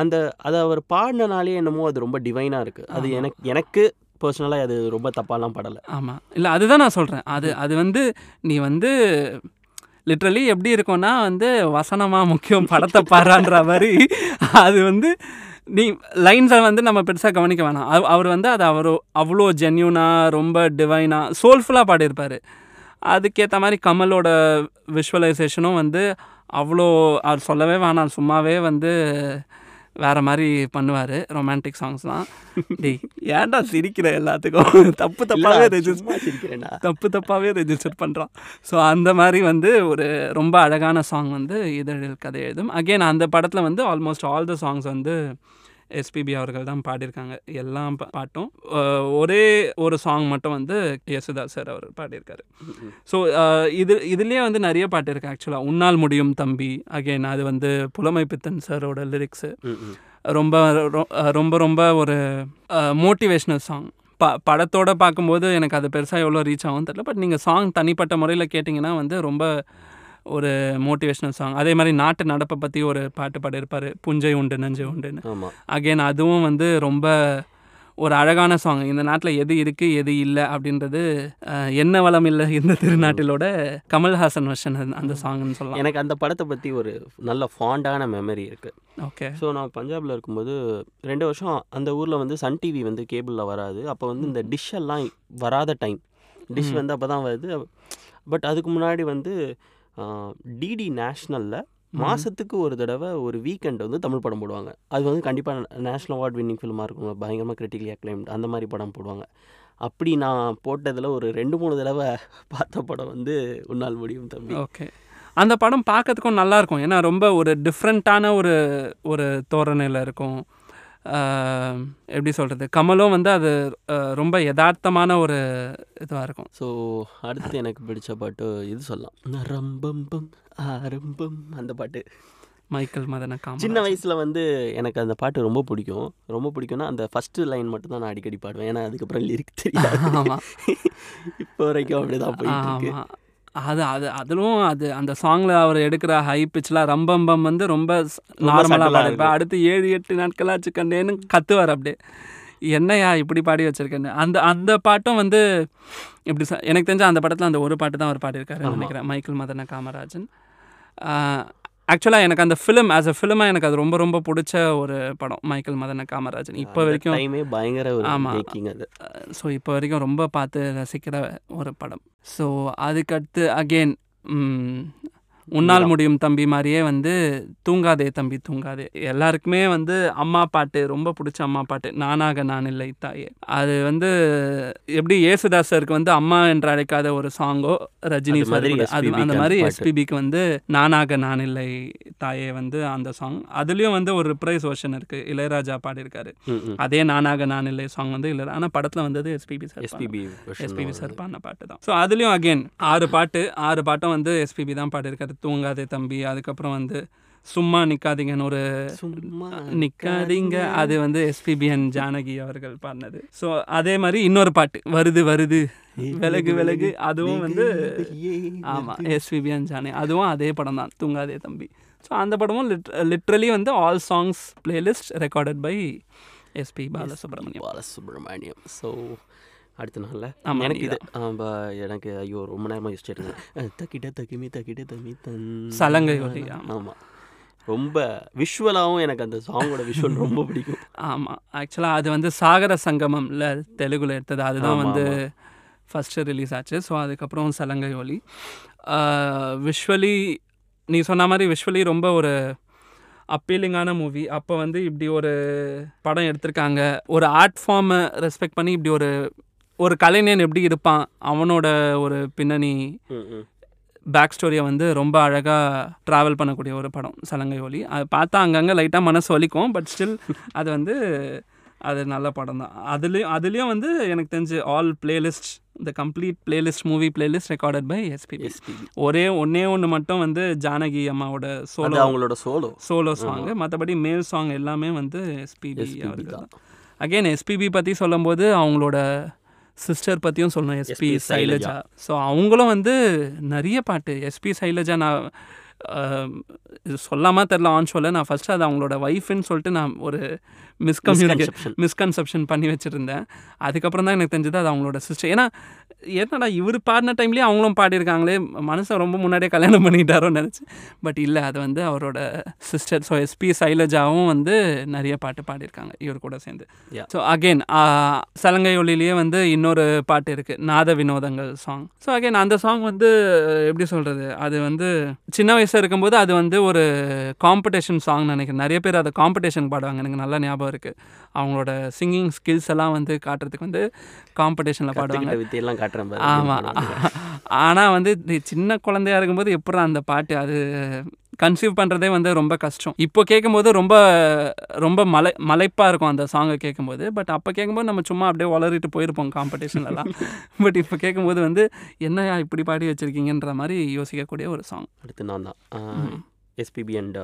S1: அந்த அதை அவர் பாடினாலே என்னமோ அது ரொம்ப டிவைனாக இருக்குது அது எனக்கு எனக்கு பர்சனலாக அது ரொம்ப தப்பாலாம் படலை
S2: ஆமாம் இல்லை அதுதான் நான் சொல்கிறேன் அது அது வந்து நீ வந்து லிட்ரலி எப்படி இருக்கும்னா வந்து வசனமாக முக்கியம் படத்தை பாருன்ற மாதிரி அது வந்து நீ லைன்ஸை வந்து நம்ம பெருசாக கவனிக்க வேணாம் அவர் வந்து அது அவர் அவ்வளோ ஜென்யூனாக ரொம்ப டிவைனாக சோல்ஃபுல்லாக பாடியிருப்பார் அதுக்கேற்ற மாதிரி கமலோட விஷுவலைசேஷனும் வந்து அவ்வளோ அவர் சொல்லவே வேணாம் சும்மாவே வந்து வேறு மாதிரி பண்ணுவார் ரொமான்டிக் சாங்ஸ்லாம் டே ஏன்டா சிரிக்கிற எல்லாத்துக்கும் தப்பு தப்பாகவே ரெஜிஸ்டர் சிரிக்கிறேன்டா தப்பு தப்பாகவே ரெஜிஸ்டர் பண்ணுறான் ஸோ அந்த மாதிரி வந்து ஒரு ரொம்ப அழகான சாங் வந்து இதழில் கதை எழுதும் அகேன் அந்த படத்தில் வந்து ஆல்மோஸ்ட் ஆல் த சாங்ஸ் வந்து எஸ்பிபி அவர்கள் தான் பாடியிருக்காங்க எல்லாம் பாட்டும் ஒரே ஒரு சாங் மட்டும் வந்து யேசுதாஸ் சார் அவர் பாடியிருக்காரு ஸோ இது இதுலேயே வந்து நிறைய பாட்டு இருக்குது ஆக்சுவலாக உன்னால் முடியும் தம்பி அகெயின் அது வந்து புலமை பித்தன் சாரோட லிரிக்ஸு ரொம்ப ரொம்ப ரொம்ப ஒரு மோட்டிவேஷ்னல் சாங் ப படத்தோடு பார்க்கும்போது எனக்கு அது பெருசாக எவ்வளோ ரீச் ஆகும் தெரியல பட் நீங்கள் சாங் தனிப்பட்ட முறையில் கேட்டிங்கன்னா வந்து ரொம்ப ஒரு மோட்டிவேஷனல் சாங் அதே மாதிரி நாட்டு நடப்பை பற்றி ஒரு பாட்டு பாடியிருப்பார் புஞ்சை உண்டு நஞ்சை உண்டுன்னு அகேன் அதுவும் வந்து ரொம்ப ஒரு அழகான சாங் இந்த நாட்டில் எது இருக்குது எது இல்லை அப்படின்றது என்ன வளம் இல்லை இந்த திருநாட்டிலோட கமல்ஹாசன் வருஷன் அந்த சாங்னு சொல்லலாம்
S1: எனக்கு அந்த படத்தை பற்றி ஒரு நல்ல ஃபாண்டான மெமரி இருக்குது
S2: ஓகே
S1: ஸோ நான் பஞ்சாபில் இருக்கும்போது ரெண்டு வருஷம் அந்த ஊரில் வந்து சன் டிவி வந்து கேபிளில் வராது அப்போ வந்து இந்த டிஷ்ஷெல்லாம் வராத டைம் டிஷ் வந்து அப்போ தான் வருது பட் அதுக்கு முன்னாடி வந்து டிடி நேஷ்னலில் மாதத்துக்கு ஒரு தடவை ஒரு வீக்கெண்ட் வந்து தமிழ் படம் போடுவாங்க அது வந்து கண்டிப்பாக நேஷ்னல் அவார்ட் வின்னிங் ஃபிலிமாக இருக்கும் பயங்கரமாக கிரிட்டிக்கலி அக்ளைம்ட் அந்த மாதிரி படம் போடுவாங்க அப்படி நான் போட்டதில் ஒரு ரெண்டு மூணு தடவை பார்த்த படம் வந்து உன்னால் முடியும் தம்பி
S2: ஓகே அந்த படம் பார்க்கறதுக்கும் நல்லாயிருக்கும் ஏன்னா ரொம்ப ஒரு டிஃப்ரெண்ட்டான ஒரு ஒரு தோரணையில் இருக்கும் எப்படி சொல்கிறது கமலும் வந்து அது ரொம்ப யதார்த்தமான ஒரு இதுவாக இருக்கும்
S1: ஸோ அடுத்து எனக்கு பிடிச்ச பாட்டு இது சொல்லலாம் ரம்பம்பம்
S2: ஆரம்பம் அந்த பாட்டு மைக்கேல் மதன
S1: சின்ன வயசில் வந்து எனக்கு அந்த பாட்டு ரொம்ப பிடிக்கும் ரொம்ப பிடிக்கும்னா அந்த ஃபஸ்ட்டு லைன் மட்டும் தான் நான் அடிக்கடி பாடுவேன் ஏன்னா அதுக்கப்புறம் லிரிக் தெரியாது ஆமாம் இப்போ வரைக்கும் அப்படிதான் போயிட்டு
S2: அது அது அதுவும் அது அந்த சாங்கில் அவர் எடுக்கிற ஹை பிச்சில் ரம்பம்பம் வந்து ரொம்ப நார்மலாக பாடிருப்பேன் அடுத்து ஏழு எட்டு நாட்களாக வச்சுக்கண்டேன்னு கத்துவார் அப்படியே என்னையா இப்படி பாடி வச்சுருக்கேன்னு அந்த அந்த பாட்டும் வந்து இப்படி எனக்கு தெரிஞ்ச அந்த படத்தில் அந்த ஒரு பாட்டு தான் அவர் பாடியிருக்காரு நினைக்கிறேன் மைக்கேல் மதன காமராஜன் ஆக்சுவலாக எனக்கு அந்த ஃபிலிம் ஆஸ் அ ஃபிலிமாக எனக்கு அது ரொம்ப ரொம்ப பிடிச்ச ஒரு படம் மைக்கேல் மதன காமராஜன் இப்போ வரைக்கும் பயங்கர ஆமாம் ஸோ இப்போ வரைக்கும் ரொம்ப பார்த்து ரசிக்கிற ஒரு படம் ஸோ அதுக்கடுத்து அகெயின் உன்னால் முடியும் தம்பி மாதிரியே வந்து தூங்காதே தம்பி தூங்காதே எல்லாருக்குமே வந்து அம்மா பாட்டு ரொம்ப பிடிச்ச அம்மா பாட்டு நானாக நான் இல்லை தாயே அது வந்து எப்படி ஏசுதாசருக்கு வந்து அம்மா என்று அழைக்காத ஒரு சாங்கோ ரஜினி அது அந்த மாதிரி எஸ்பிபிக்கு வந்து நானாக நான் இல்லை தாயே வந்து அந்த சாங் அதுலேயும் வந்து ஒரு ரிப்ரைஸ் ஓஷன் இருக்கு இளையராஜா பாடியிருக்காரு அதே நானாக நான் இல்லை சாங் வந்து இல்லை ஆனால் படத்தில் வந்தது SPB sir SPB SPB sir பாடின பாட்டு தான் ஸோ அதுலேயும் அகேன் ஆறு பாட்டு ஆறு பாட்டும் வந்து எஸ்பிபி தான் பாடியிருக்காரு தூங்காதே தம்பி அதுக்கப்புறம் வந்து சும்மா நிற்காதீங்கன்னு ஒரு சும்மா நிற்காதீங்க அது வந்து எஸ்பிபிஎன் ஜானகி அவர்கள் பாடினது ஸோ அதே மாதிரி இன்னொரு பாட்டு வருது வருது விலகு விலகு அதுவும் வந்து ஆமாம் எஸ்பிபிஎன் ஜானகி அதுவும் அதே படம் தான் தூங்காதே தம்பி ஸோ அந்த படமும் லிட் லிட்ரலி வந்து all songs playlist recorded by SP
S1: Balasubrahmanyam Balasubrahmanyam so அடுத்த நாளில் எனக்கு
S2: இது எனக்கு ஐயோ ரொம்ப நேரமாக யோசிச்சுட்டு இருக்கேன் தக்கிட்ட தக்கிமி
S1: தக்கிட்ட தம்மி தன் சலங்கை ஆமாம் ரொம்ப விஷுவலாகவும் எனக்கு அந்த சாங்கோட விஷுவல் ரொம்ப பிடிக்கும் ஆமாம் ஆக்சுவலாக
S2: அது வந்து சாகர சங்கமம் இல்லை தெலுங்குல எடுத்தது அதுதான் வந்து ஃபஸ்ட்டு ரிலீஸ் ஆச்சு ஸோ அதுக்கப்புறம் சலங்கை ஒலி விஷுவலி நீ சொன்ன மாதிரி விஷுவலி ரொம்ப ஒரு அப்பீலிங்கான மூவி அப்போ வந்து இப்படி ஒரு படம் எடுத்திருக்காங்க ஒரு ஆர்ட் ஃபார்மை ரெஸ்பெக்ட் பண்ணி இப்படி ஒரு ஒரு கலைஞன் எப்படி இருப்பான் அவனோட ஒரு பின்னணி பேக் ஸ்டோரியை வந்து ரொம்ப அழகாக ட்ராவல் பண்ணக்கூடிய ஒரு படம் சலங்கை ஒலி அது பார்த்தா அங்கங்கே லைட்டாக மனசு வலிக்கும் பட் ஸ்டில் அது வந்து அது நல்ல படம் தான் அதுலேயும் அதுலேயும் வந்து எனக்கு தெரிஞ்சு ஆல் பிளேலிஸ்ட் இந்த complete playlist movie playlist recorded by SP ஒரே ஒன்றே ஒன்று மட்டும் வந்து ஜானகி அம்மாவோட சோலோ
S1: அவங்களோட சோலோ
S2: சோலோ சாங்கு மற்றபடி மேல் சாங் எல்லாமே வந்து எஸ்பிபி அவர்கள் தான் அகெயின் எஸ்பிபி பற்றி சொல்லும்போது அவங்களோட சிஸ்டர் பற்றியும் சொல்லணும் எஸ்பி சைலஜா ஸோ அவங்களும் வந்து நிறைய பாட்டு எஸ்பி சைலஜா நான் இது சொல்லாமல் தெரில ஆன் ஷோவில் நான் ஃபஸ்ட்டு அது அவங்களோட ஒய்ஃப்னு சொல்லிட்டு நான் ஒரு மிஸ்கம்யூனிகேஷன் மிஸ்கன்செப்ஷன் பண்ணி வச்சுருந்தேன் அதுக்கப்புறம் தான் எனக்கு தெரிஞ்சது அது அவங்களோட சிஸ்டர் ஏன்னா என்னடா இவர் பாடின டைம்லேயே அவங்களும் பாடியிருக்காங்களே மனசை ரொம்ப முன்னாடியே கல்யாணம் பண்ணிட்டாரோன்னு நினச்சி பட் இல்லை அது வந்து அவரோட சிஸ்டர் ஸோ எஸ்பி சைலஜாவும் வந்து நிறைய பாட்டு பாடியிருக்காங்க இவர் கூட சேர்ந்து ஸோ அகெயின் சலங்கை ஒளிலேயே வந்து இன்னொரு பாட்டு இருக்குது நாத வினோதங்கள் சாங் ஸோ அகெயின் அந்த சாங் வந்து எப்படி சொல்கிறது அது வந்து சின்ன வயசு வயசாக இருக்கும்போது அது வந்து ஒரு காம்படிஷன் சாங் நினைக்கிறேன் நிறைய பேர் அதை காம்படிஷன் பாடுவாங்க எனக்கு நல்லா ஞாபகம் இருக்குது அவங்களோட சிங்கிங் ஸ்கில்ஸ் எல்லாம் வந்து காட்டுறதுக்கு வந்து காம்படிஷனில் பாடுவாங்க வித்தியெல்லாம் காட்டுறேன் ஆமாம் ஆனால் வந்து சின்ன குழந்தையாக இருக்கும்போது எப்படி அந்த பாட்டு அது கன்சீவ் பண்ணுறதே வந்து ரொம்ப கஷ்டம் இப்போ கேட்கும்போது ரொம்ப ரொம்ப மலை மலைப்பாக இருக்கும் அந்த சாங்கை கேட்கும்போது பட் அப்போ கேட்கும்போது நம்ம சும்மா அப்படியே வளரிட்டு போயிருப்போம் காம்படிஷன்லலாம் பட் இப்போ கேட்கும்போது வந்து என்ன இப்படி பாடி வச்சுருக்கீங்கன்ற மாதிரி யோசிக்கக்கூடிய ஒரு சாங் அடுத்து
S1: நான் தான் எஸ்பிபி அண்ட்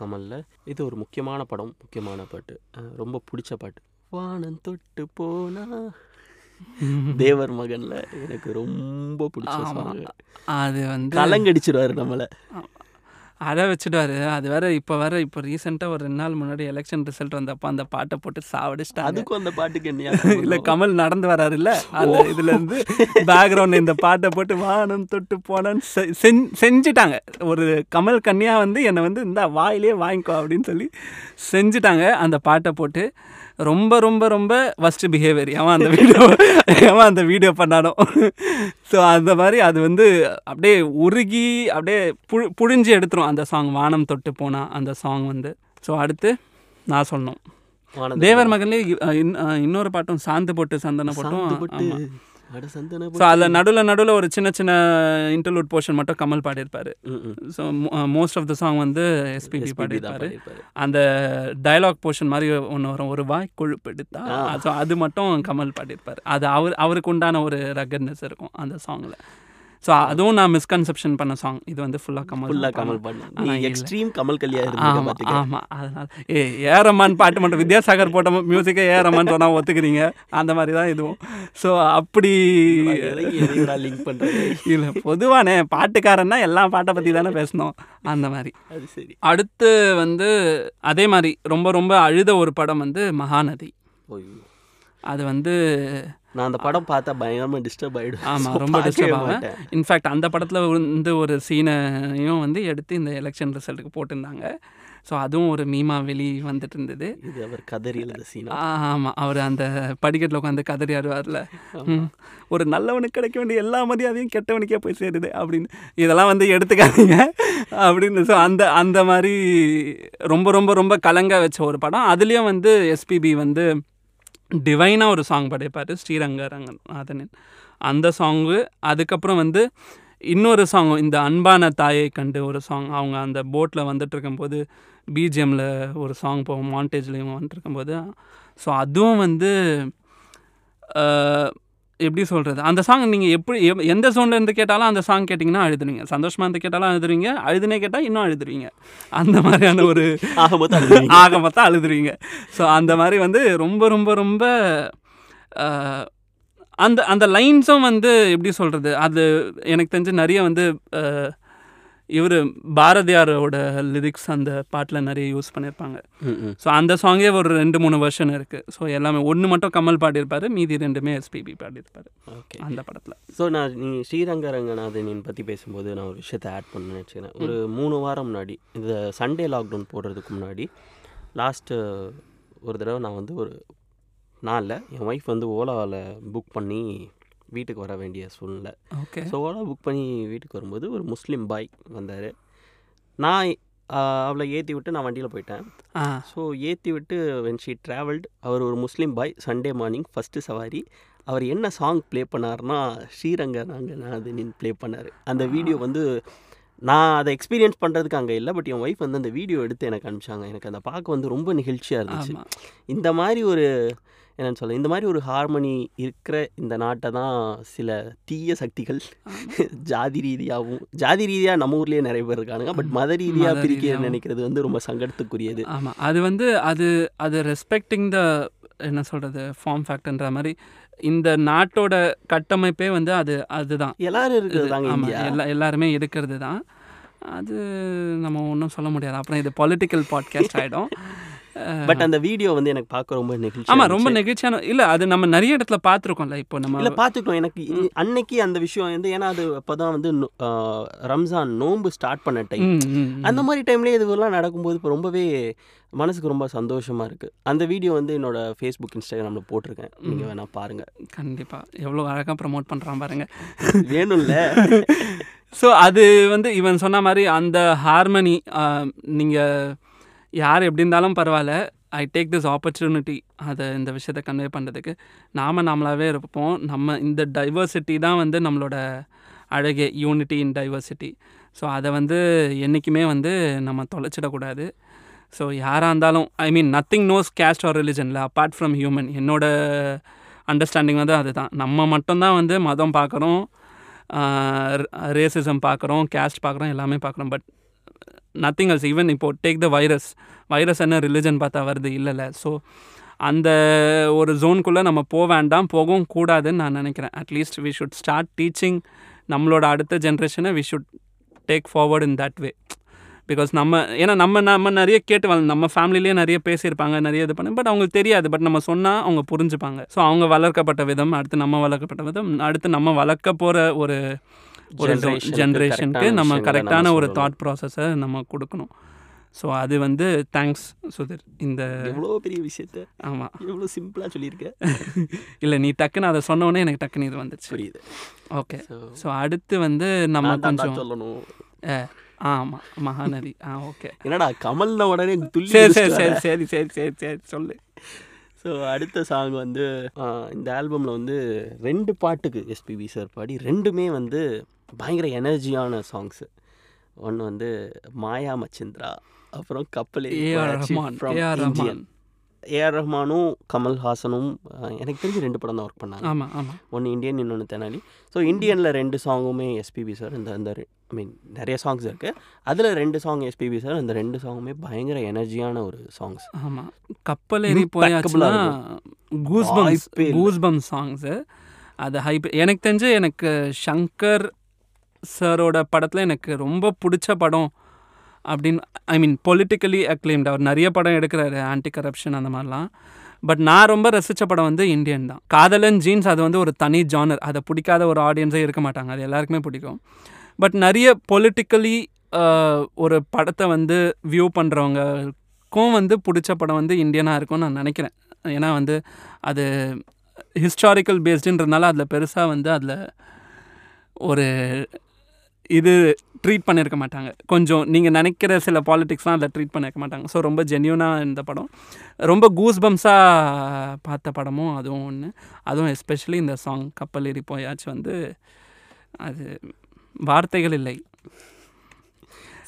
S1: கமலில் இது ஒரு முக்கியமான படம் முக்கியமான பாட்டு ரொம்ப பிடிச்ச பாட்டு வானம் தொட்டு போனா தேவர் மகன்ல எனக்கு ரொம்ப பிடிச்ச
S2: அது வந்து
S1: கலங்கடிச்சிருவாரு நம்மளை
S2: அதை வச்சுடுவாரு அது வேற இப்போ வேற இப்போ ரீசெண்டாக ஒரு ரெண்டு நாள் முன்னாடி எலெக்ஷன் ரிசல்ட் வந்தப்போ அந்த பாட்டை போட்டு சாவடிச்சிட்டா
S1: அதுக்கும் அந்த பாட்டுக்கு என்ன
S2: இல்லை கமல் நடந்து வராரு இல்லை அந்த இதுலேருந்து பேக்ரவுண்ட் இந்த பாட்டை போட்டு வானம் தொட்டு போனான்னு செஞ்சுட்டாங்க ஒரு கமல் கன்னியாக வந்து என்னை வந்து இந்த வாயிலே வாங்கிக்கோ அப்படின்னு சொல்லி செஞ்சுட்டாங்க அந்த பாட்டை போட்டு ரொம்ப ரொம்ப ரொம்ப ஃபஸ்ட்டு பிஹேவியர் ஏமா அந்த வீடியோ ஏமா அந்த வீடியோ பண்ணாலும் ஸோ அந்த மாதிரி அது வந்து அப்படியே உருகி அப்படியே பு புழிஞ்சு எடுத்துரும் அந்த சாங் வானம் தொட்டு போனால் அந்த சாங் வந்து ஸோ அடுத்து நான் சொன்னோம் தேவர் மகன்லேயே இன்னொரு பாட்டும் சாந்து போட்டு சந்தன போட்டும் ஸோ அதில் நடுவில் நடுவில் ஒரு சின்ன சின்ன இன்டர்லூட் போர்ஷன் மட்டும் கமல் பாடியிருப்பார் so most of the song வந்து எஸ்பிபி பாடியிருப்பார் அந்த டைலாக் போர்ஷன் மாதிரி ஒன்று வரும் ஒரு வாய் கொழுப்பெடுத்தா ஸோ அது மட்டும் கமல் பாடியிருப்பார் அது அவர் அவருக்கு உண்டான ஒரு ரகர்னஸ் இருக்கும் அந்த சாங்கில் ஸோ அதுவும் நான் மிஸ்கன்செப்ஷன் பண்ண சாங் இது வந்து ஃபுல்லாக கமல் ஃபுல்லாக கமல் பண்ணேன் எக்ஸ்ட்ரீம் கமல் கல்யா ஆமாம் ஆமாம் அதனால் ஏ ஏரமான் பாட்டு மட்டும் வித்யாசாகர் போட்ட மியூசிக்கே ஏரமான் சொன்னால் ஒத்துக்கிறீங்க அந்த மாதிரி தான் இதுவும் ஸோ அப்படி லிங்க் பண்ணுறது இல்லை பொதுவானே பாட்டுக்காரன்னா எல்லா பாட்டை பற்றி தானே பேசணும் அந்த மாதிரி அது சரி அடுத்து வந்து அதே மாதிரி ரொம்ப ரொம்ப அழுத ஒரு படம் வந்து மகாநதி ஓய்வு அது வந்து நான் அந்த படம் பார்த்தா பயங்கரமாக டிஸ்டர்ப் ஆகிடும் ஆமாம் ரொம்ப டிஸ்டர்ப் ஆகும் இன்ஃபேக்ட் அந்த படத்தில் வந்து ஒரு சீனையும் வந்து எடுத்து இந்த எலெக்ஷன் ரிசல்ட்டுக்கு போட்டிருந்தாங்க ஸோ அதுவும் ஒரு மீமா வெளி வந்துட்டு இருந்தது இது அவர் கதறி அந்த சீனா ஆமாம் அவர் அந்த படிக்கட்டில் உட்காந்து கதறி ஆடுவார்ல ஒரு நல்லவனுக்கு கிடைக்க வேண்டிய எல்லா மரியாதையும் கெட்டவனுக்கே போய் சேருது அப்படின்னு இதெல்லாம் வந்து எடுத்துக்காதீங்க அப்படின்னு ஸோ அந்த அந்த மாதிரி ரொம்ப ரொம்ப ரொம்ப கலங்க வச்ச ஒரு படம் அதுலேயும் வந்து எஸ்பிபி வந்து டிவைனாக ஒரு சாங் படைப்பார் ஸ்ரீரங்க ரங்கநாதனின் அந்த சாங்கு அதுக்கப்புறம் வந்து இன்னொரு சாங் இந்த அன்பான தாயை கண்டு ஒரு சாங் அவங்க அந்த போட்டில் வந்துட்டு இருக்கும்போது பிஜிஎம்மில் ஒரு சாங் போகும் மாண்டேஜ்லேயும் வந்துட்டு இருக்கும்போது ஸோ அதுவும் வந்து எப்படி சொல்கிறது அந்த சாங் நீங்கள் எப்படி எந்த சோன்லேருந்து இருந்து கேட்டாலும் அந்த சாங் கேட்டிங்கன்னா அழுதுறீங்க சந்தோஷமாக இருந்து கேட்டாலும் அழுதுறீங்க அழுதுனே கேட்டால் இன்னும் அழுதுறீங்க அந்த மாதிரியான ஒரு ஆக மொத்தம் ஆக மொத்தம் அழுதுறீங்க ஸோ அந்த மாதிரி வந்து ரொம்ப ரொம்ப ரொம்ப அந்த அந்த லைன்ஸும் வந்து எப்படி சொல்கிறது அது எனக்கு தெரிஞ்சு நிறைய வந்து இவர் பாரதியாரோட லிரிக்ஸ் அந்த பாட்டில் நிறைய யூஸ் பண்ணியிருப்பாங்க ஸோ அந்த சாங்கே ஒரு ரெண்டு மூணு வருஷன் இருக்குது ஸோ எல்லாமே ஒன்று மட்டும் கமல் பாடியிருப்பார் மீதி ரெண்டுமே எஸ்பிபி பாடியிருப்பார் ஓகே அந்த படத்தில் ஸோ நான் நீ ஸ்ரீரங்க ரங்கநாதனின் பற்றி பேசும்போது நான் ஒரு விஷயத்தை ஆட் பண்ண நினச்சிக்கிறேன் ஒரு மூணு வாரம் முன்னாடி இந்த சண்டே லாக்டவுன் போடுறதுக்கு முன்னாடி லாஸ்ட்டு ஒரு தடவை நான் வந்து ஒரு நாளில் என் ஒய்ஃப் வந்து ஓலாவில் புக் பண்ணி வீட்டுக்கு வர வேண்டிய சூழ்நிலை ஓகே ஸோ ஓலா புக் பண்ணி வீட்டுக்கு வரும்போது ஒரு முஸ்லீம் பாய் வந்தார் நான் அவளை ஏற்றி விட்டு நான் வண்டியில் போயிட்டேன் ஸோ ஏற்றி விட்டு வென் ஷி ட்ராவல்டு அவர் ஒரு முஸ்லீம் பாய் சண்டே மார்னிங் ஃபஸ்ட்டு சவாரி அவர் என்ன சாங் ப்ளே பண்ணார்னா ஸ்ரீரங்க நின்று ப்ளே பண்ணார் அந்த வீடியோ வந்து நான் அதை எக்ஸ்பீரியன்ஸ் பண்ணுறதுக்கு அங்கே இல்லை பட் என் ஒய்ஃப் வந்து அந்த வீடியோ எடுத்து எனக்கு அனுப்பிச்சாங்க எனக்கு அதை பார்க்க வந்து ரொம்ப நிகழ்ச்சியாக இருந்துச்சு இந்த மாதிரி ஒரு என்னென்னு சொல்ல இந்த மாதிரி ஒரு ஹார்மனி இருக்கிற இந்த நாட்டை தான் சில தீய சக்திகள் ஜாதி ரீதியாகவும் ஜாதி ரீதியாக நம்ம ஊர்லேயே நிறைய பேர் இருக்காங்க பட் மத ரீதியாக பிரிக்க நினைக்கிறது வந்து ரொம்ப சங்கடத்துக்குரியது ஆமாம் அது வந்து அது அது ரெஸ்பெக்டிங் த என்ன சொல்கிறது ஃபார்ம் ஃபேக்டர்ன்ற மாதிரி இந்த நாட்டோட கட்டமைப்பே வந்து அது அதுதான் எல்லாரும் இருக்கிறது தாங்க எல்லா எல்லாருமே இருக்கிறது தான் அது நம்ம ஒன்றும் சொல்ல முடியாது அப்புறம் இது பொலிட்டிக்கல் பாட்காஸ்ட் ஆகிடும் பட் அந்த வீடியோ வந்து எனக்கு பார்க்க ரொம்ப நெகிழ்ச்சி ஆமாம் ரொம்ப நெகிழ்ச்சியான இல்லை அது நம்ம நிறைய இடத்துல பார்த்துருக்கோம்ல இப்போ நம்ம இல்லை பார்த்துருக்கோம் எனக்கு அன்னைக்கு அந்த விஷயம் வந்து ஏன்னா அது அப்போ தான் வந்து ரம்ஜான் நோன்பு ஸ்டார்ட் பண்ண டைம் அந்த மாதிரி டைம்லேயே இதுவெல்லாம் நடக்கும்போது இப்போ ரொம்பவே மனசுக்கு ரொம்ப சந்தோஷமாக இருக்குது அந்த வீடியோ வந்து என்னோட ஃபேஸ்புக் இன்ஸ்டாகிராமில் போட்டிருக்கேன் நீங்கள் வேணால் பாருங்கள் கண்டிப்பாக எவ்வளோ அழகாக ப்ரமோட் பண்ணுறான் பாருங்கள் வேணும்ல ஸோ அது வந்து இவன் சொன்ன மாதிரி அந்த ஹார்மனி நீங்கள் யார் எப்படி இருந்தாலும் பரவாயில்ல ஐ டேக் திஸ் ஆப்பர்ச்சுனிட்டி அதை இந்த விஷயத்தை கன்வே பண்ணுறதுக்கு நாம் நம்மளாகவே இருப்போம் நம்ம இந்த டைவர்சிட்டி தான் வந்து நம்மளோட அழகே யூனிட்டி இன் டைவர்சிட்டி ஸோ அதை வந்து என்றைக்குமே வந்து நம்ம தொலைச்சிடக்கூடாது ஸோ யாராக இருந்தாலும் I mean nothing knows caste or ரிலிஜனில் அப்பார்ட் ஃப்ரம் ஹியூமன் என்னோட அண்டர்ஸ்டாண்டிங் வந்து அதுதான் நம்ம மட்டும்தான் வந்து மதம் பார்க்குறோம் ரேசிசம் பார்க்குறோம் கேஸ்ட் பார்க்குறோம் எல்லாமே பார்க்குறோம் பட் நத்திங் அல்ஸ் ஈவன் இப்போது டேக் த வைரஸ் வைரஸ் என்ன ரிலிஜன் பார்த்தா வருது இல்லைல்ல ஸோ அந்த ஒரு ஜோனுக்குள்ளே நம்ம போக வேண்டாம் போகவும் கூடாதுன்னு நான் நினைக்கிறேன் at least we should start teaching நம்மளோட அடுத்த ஜென்ரேஷனை we should take forward in that way because நம்ம ஏன்னா நம்ம நம்ம நிறைய கேட்டு வளர்ந்து நம்ம ஃபேமிலிலேயே நிறைய பேசியிருப்பாங்க நிறைய இது பண்ண பட் அவங்களுக்கு தெரியாது பட் நம்ம சொன்னால் அவங்க புரிஞ்சுப்பாங்க ஸோ அவங்க வளர்க்கப்பட்ட விதம் அடுத்து நம்ம வளர்க்கப்பட்ட விதம் அடுத்து நம்ம வளர்க்க போகிற ஒரு ஒரு ஜென்ரேஷனுக்கு நம்ம கரெக்டான ஒரு தாட் ப்ராசஸை நம்ம கொடுக்கணும் ஸோ அது வந்து தேங்க்ஸ் சுதீர் இந்த இவ்வளோ பெரிய விஷயத்த ஆமாம் இவ்வளோ சிம்பிளாக சொல்லியிருக்க இல்லை நீ டக்குன்னு அதை சொன்னோன்னே எனக்கு டக்குன்னு இது வந்துச்சு புரியுது ஓகே ஸோ அடுத்து வந்து நம்ம கொஞ்சம் சொல்லணும் ஆமாம் மகாநதி ஆ ஓகே என்னடா கமல்ல உடனே துள்ளி சரி சரி சரி சரி சரி சரி சரி சொல்லு ஸோ அடுத்த சாங் வந்து இந்த ஆல்பமில் வந்து ரெண்டு பாட்டுக்கு எஸ்பிபி சார் பாடி ரெண்டுமே வந்து பயங்கர எனர்ஜியான சாங்ஸு ஒன்று வந்து மாயா மச்சிந்திரா அப்புறம் கப்பல் ரஹ்மான் ஏஆர் ரஹ்மானும் கமல் ஹாசனும் எனக்கு தெரிஞ்சு ரெண்டு படம் தான் ஒர்க் பண்ணாங்க ஆமாம் ஆமாம் ஒன்று இந்தியன் இன்னொன்று தெனாலி ஸோ இந்தியனில் ரெண்டு சாங்குமே எஸ்பிபி சார் இந்த அந்த ஐ மீன் நிறைய சாங்ஸ் இருக்குது அதில் ரெண்டு சாங் எஸ்பிபி சார் அந்த ரெண்டு சாங்குமே பயங்கர எனர்ஜியான ஒரு சாங்ஸ் ஆமாம் கப்பல் ஏறி போயாச்சுன்னா கூஸ்பம் கூஸ்பம் சாங்ஸு அது ஹைப் எனக்கு தெரிஞ்சு எனக்கு ஷங்கர் சாரோட படத்தில் எனக்கு ரொம்ப பிடிச்ச படம் அப்படின்னு ஐ மீன் பொலிட்டிக்கலி அக்ளைம்டு அவர் நிறைய படம் எடுக்கிறாரு ஆன்டி கரப்ஷன் அந்த மாதிரிலாம் பட் நான் ரொம்ப ரசித்த படம் வந்து இந்தியன் தான் காதலன் ஜீன்ஸ் அது வந்து ஒரு தனி ஜானர் அதை பிடிக்காத ஒரு ஆடியன்ஸே இருக்க மாட்டாங்க அது எல்லாருக்குமே பிடிக்கும் பட் நிறைய பொலிட்டிக்கலி ஒரு படத்தை வந்து வியூ பண்ணுறவங்களுக்கும் வந்து பிடிச்ச படம் வந்து இந்தியனாக இருக்கும்னு நான் நினைக்கிறேன் ஏன்னா வந்து அது ஹிஸ்டாரிக்கல் பேஸ்டுன்றதுனால அதில் பெருசாக வந்து அதில் ஒரு இது ட்ரீட் பண்ணியிருக்க மாட்டாங்க கொஞ்சம் நீங்கள் நினைக்கிற சில பாலிட்டிக்ஸ்லாம் அதை ட்ரீட் பண்ணியிருக்க மாட்டாங்க ஸோ ரொம்ப ஜென்யூனாக இந்த படம் ரொம்ப கூஸ் பம்ஸாக பார்த்த படமும் அதுவும் ஒன்று அதுவும் எஸ்பெஷலி இந்த சாங் கப்பல் ஏறி போயாச்சு வந்து அது வார்த்தைகள் இல்லை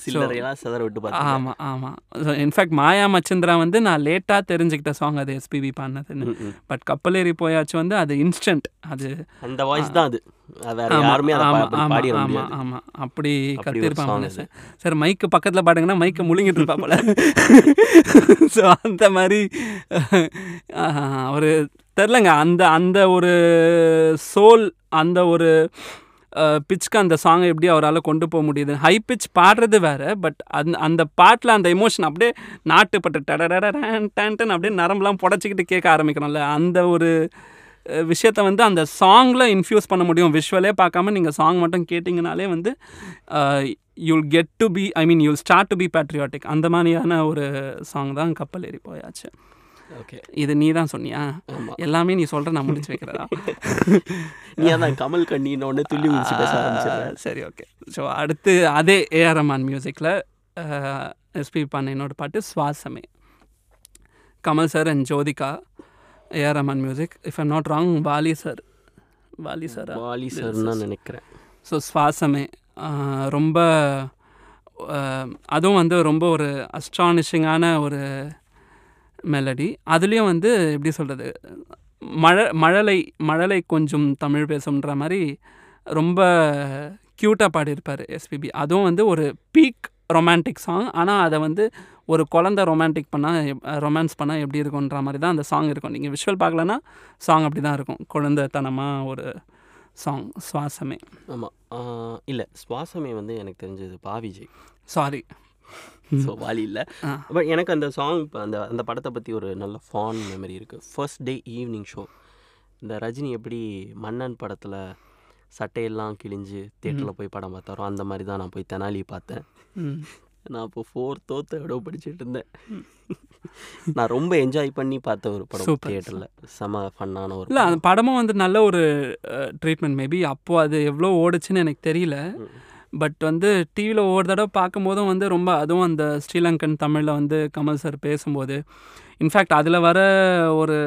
S2: சில்லறையெல்லாம் சிதற விட்டு பார்த்தேன் ஆமாம் ஆமாம் இன்ஃபேக்ட் மாயா மச்சந்திரா வந்து நான் லேட்டாக தெரிஞ்சுக்கிட்ட சாங் அது எஸ்பிபி பண்ணதுன்னு பட் கப்பலேறி போயாச்சு வந்து அது இன்ஸ்டன்ட் அது அந்த வாய்ஸ் தான் அது அப்படி கத்திருப்பாங்க சார் சார் மைக்கு பக்கத்தில் பாடுங்கன்னா மைக்கை முழுங்கிட்டு இருப்பாப்பல ஸோ அந்த மாதிரி அவர் தெரிலங்க அந்த அந்த ஒரு சோல் அந்த ஒரு பிச்சுக்கு அந்த சாங்கை எப்படி அவரால் கொண்டு போக முடியுது ஹை பிச் பாடுறது வேறு பட் அந் அந்த பாட்டில் அந்த எமோஷன் அப்படியே நாட்டுப்பட்டு டேன் டேன்டன் அப்படியே நரம்புலாம் புடச்சிக்கிட்டு கேட்க ஆரம்பிக்கிறோம்ல அந்த ஒரு விஷயத்தை வந்து அந்த சாங்கில் இன்ஃப்யூஸ் பண்ண முடியும் விஷுவலே பார்க்காம நீங்கள் சாங் மட்டும் கேட்டிங்கனாலே வந்து you'll get to be I mean you'll start to be patriotic அந்த மாதிரியான ஒரு சாங் தான் கப்பல் ஏறி போயாச்சு ஓகே இது நீ தான் சொன்னியா எல்லாமே நீ சொல்கிற நான் முடிச்சு வைக்கிறதா நீ அதான் கமல் கண்ணின்னு துள்ளி சரி ஓகே ஸோ அடுத்து அதே ஏஆர் ரமான் மியூசிக்கில் எஸ்பி என்னோட பாட்டு சுவாசமே Kamal sir and Jyothika AR Rahman music if I'm not wrong Vaali sir Vaali sir Vaali sir நினைக்கிறேன் ஸோ சுவாசமே ரொம்ப அதுவும் வந்து ரொம்ப ஒரு அஸ்ட்ரானிஷிங்கான ஒரு மெலடி அதுலேயும் வந்து எப்படி சொல்கிறது மழ மழலை மழலை கொஞ்சம் தமிழ் பேசுன்ற மாதிரி ரொம்ப க்யூட்டாக பாடியிருப்பார் எஸ்பிபி அதுவும் வந்து ஒரு பீக் ரொமான்டிக் சாங் ஆனால் அதை வந்து ஒரு குழந்த ரொமான்டிக் பண்ணால் ரொமான்ஸ் பண்ணால் எப்படி இருக்குன்ற மாதிரி தான் அந்த சாங் இருக்கும் நீங்கள் விஷுவல் பார்க்கலன்னா சாங் அப்படி தான் இருக்கும் குழந்தைத்தனமாக ஒரு சாங் சுவாசமே ஆமாம் இல்லை சுவாசமே வந்து எனக்கு தெரிஞ்சது பாவிஜி சாரி ஸோ வாலி இல்லை பட் எனக்கு அந்த சாங் இப்போ அந்த அந்த படத்தை பற்றி ஒரு நல்ல ஃபான் மெமரி இருக்குது ஃபர்ஸ்ட் டே ஈவினிங் ஷோ இந்த ரஜினி எப்படி மன்னன் படத்தில் சட்டையெல்லாம் கிழிஞ்சு தேட்டரில் போய் படம் பார்த்தாரோ அந்த மாதிரி தான் நான் போய் தெனாலி பார்த்தேன் நான் இப்போ தோத்த தேர்டோ படிச்சுட்டு இருந்தேன் நான் ரொம்ப என்ஜாய் பண்ணி பார்த்த ஒரு படம் தியேட்டரில் செம ஃபன்னான ஒரு இல்லை அந்த படமும் வந்து நல்ல ஒரு ட்ரீட்மெண்ட் மேபி அப்போது அது எவ்வளோ ஓடுச்சுன்னு எனக்கு தெரியல பட் வந்து டிவியில் ஒவ்வொரு தடவை பார்க்கும்போதும் வந்து ரொம்ப அதுவும் அந்த ஸ்ரீலங்கன் தமிழில் வந்து கமல் சார் பேசும்போது இன்ஃபேக்ட் அதில் வர ஒரு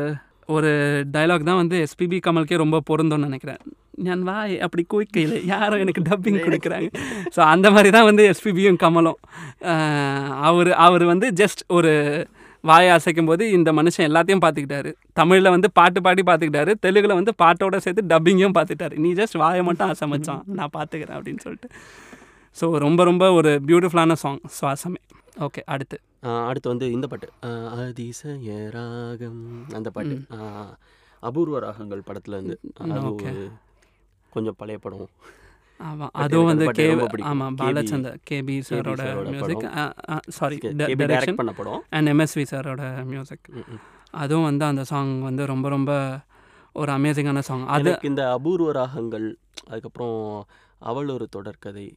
S2: ஒரு டைலாக் தான் வந்து எஸ்பிபி கமல்கே ரொம்ப பொருந்தோன்னு நினைக்கிறேன் நான் வா அப்படி குயிக்கையில் யாரும் எனக்கு டப்பிங் கொடுக்குறாங்க ஸோ அந்த மாதிரி தான் வந்து எஸ்பிபியும் கமலும் அவர் அவர் வந்து ஜஸ்ட் ஒரு வாயை அசைக்கும் போது இந்த மனுஷன் எல்லாத்தையும் பார்த்துக்கிட்டாரு தமிழில் வந்து பாட்டு பாடி பார்த்துக்கிட்டாரு தெலுங்கில் வந்து பாட்டோட சேர்த்து டப்பிங்கும் பார்த்துட்டாரு நீ ஜஸ்ட் வாயை மட்டும் அசமைச்சான் நான் பார்த்துக்கிறேன் அப்படின்னு சொல்லிட்டு ஸோ ரொம்ப ரொம்ப ஒரு பியூட்டிஃபுல்லான சாங் சுவாசமே ஓகே அடுத்து அடுத்து வந்து இந்த பாட்டு அதிசய ராகம் அந்த பாட்டு அபூர்வ ராகங்கள் படத்துல இருந்து கொஞ்சம் பழைய படம் ஆமாம் அதுவும் வந்து கே ஆமாம் பாலச்சந்தர் கேபி சாரோட மியூசிக் சாரி டைரக்ஷன் பண்ண படம் அண்ட் எம்எஸ்வி சாரோட மியூசிக் அதுவும் வந்து அந்த சாங் வந்து ரொம்ப ரொம்ப ஒரு அமேசிங்கான சாங் அது இந்த அபூர்வ ராகங்கள் அதுக்கப்புறம் அவள் ஒரு தொடர்கதை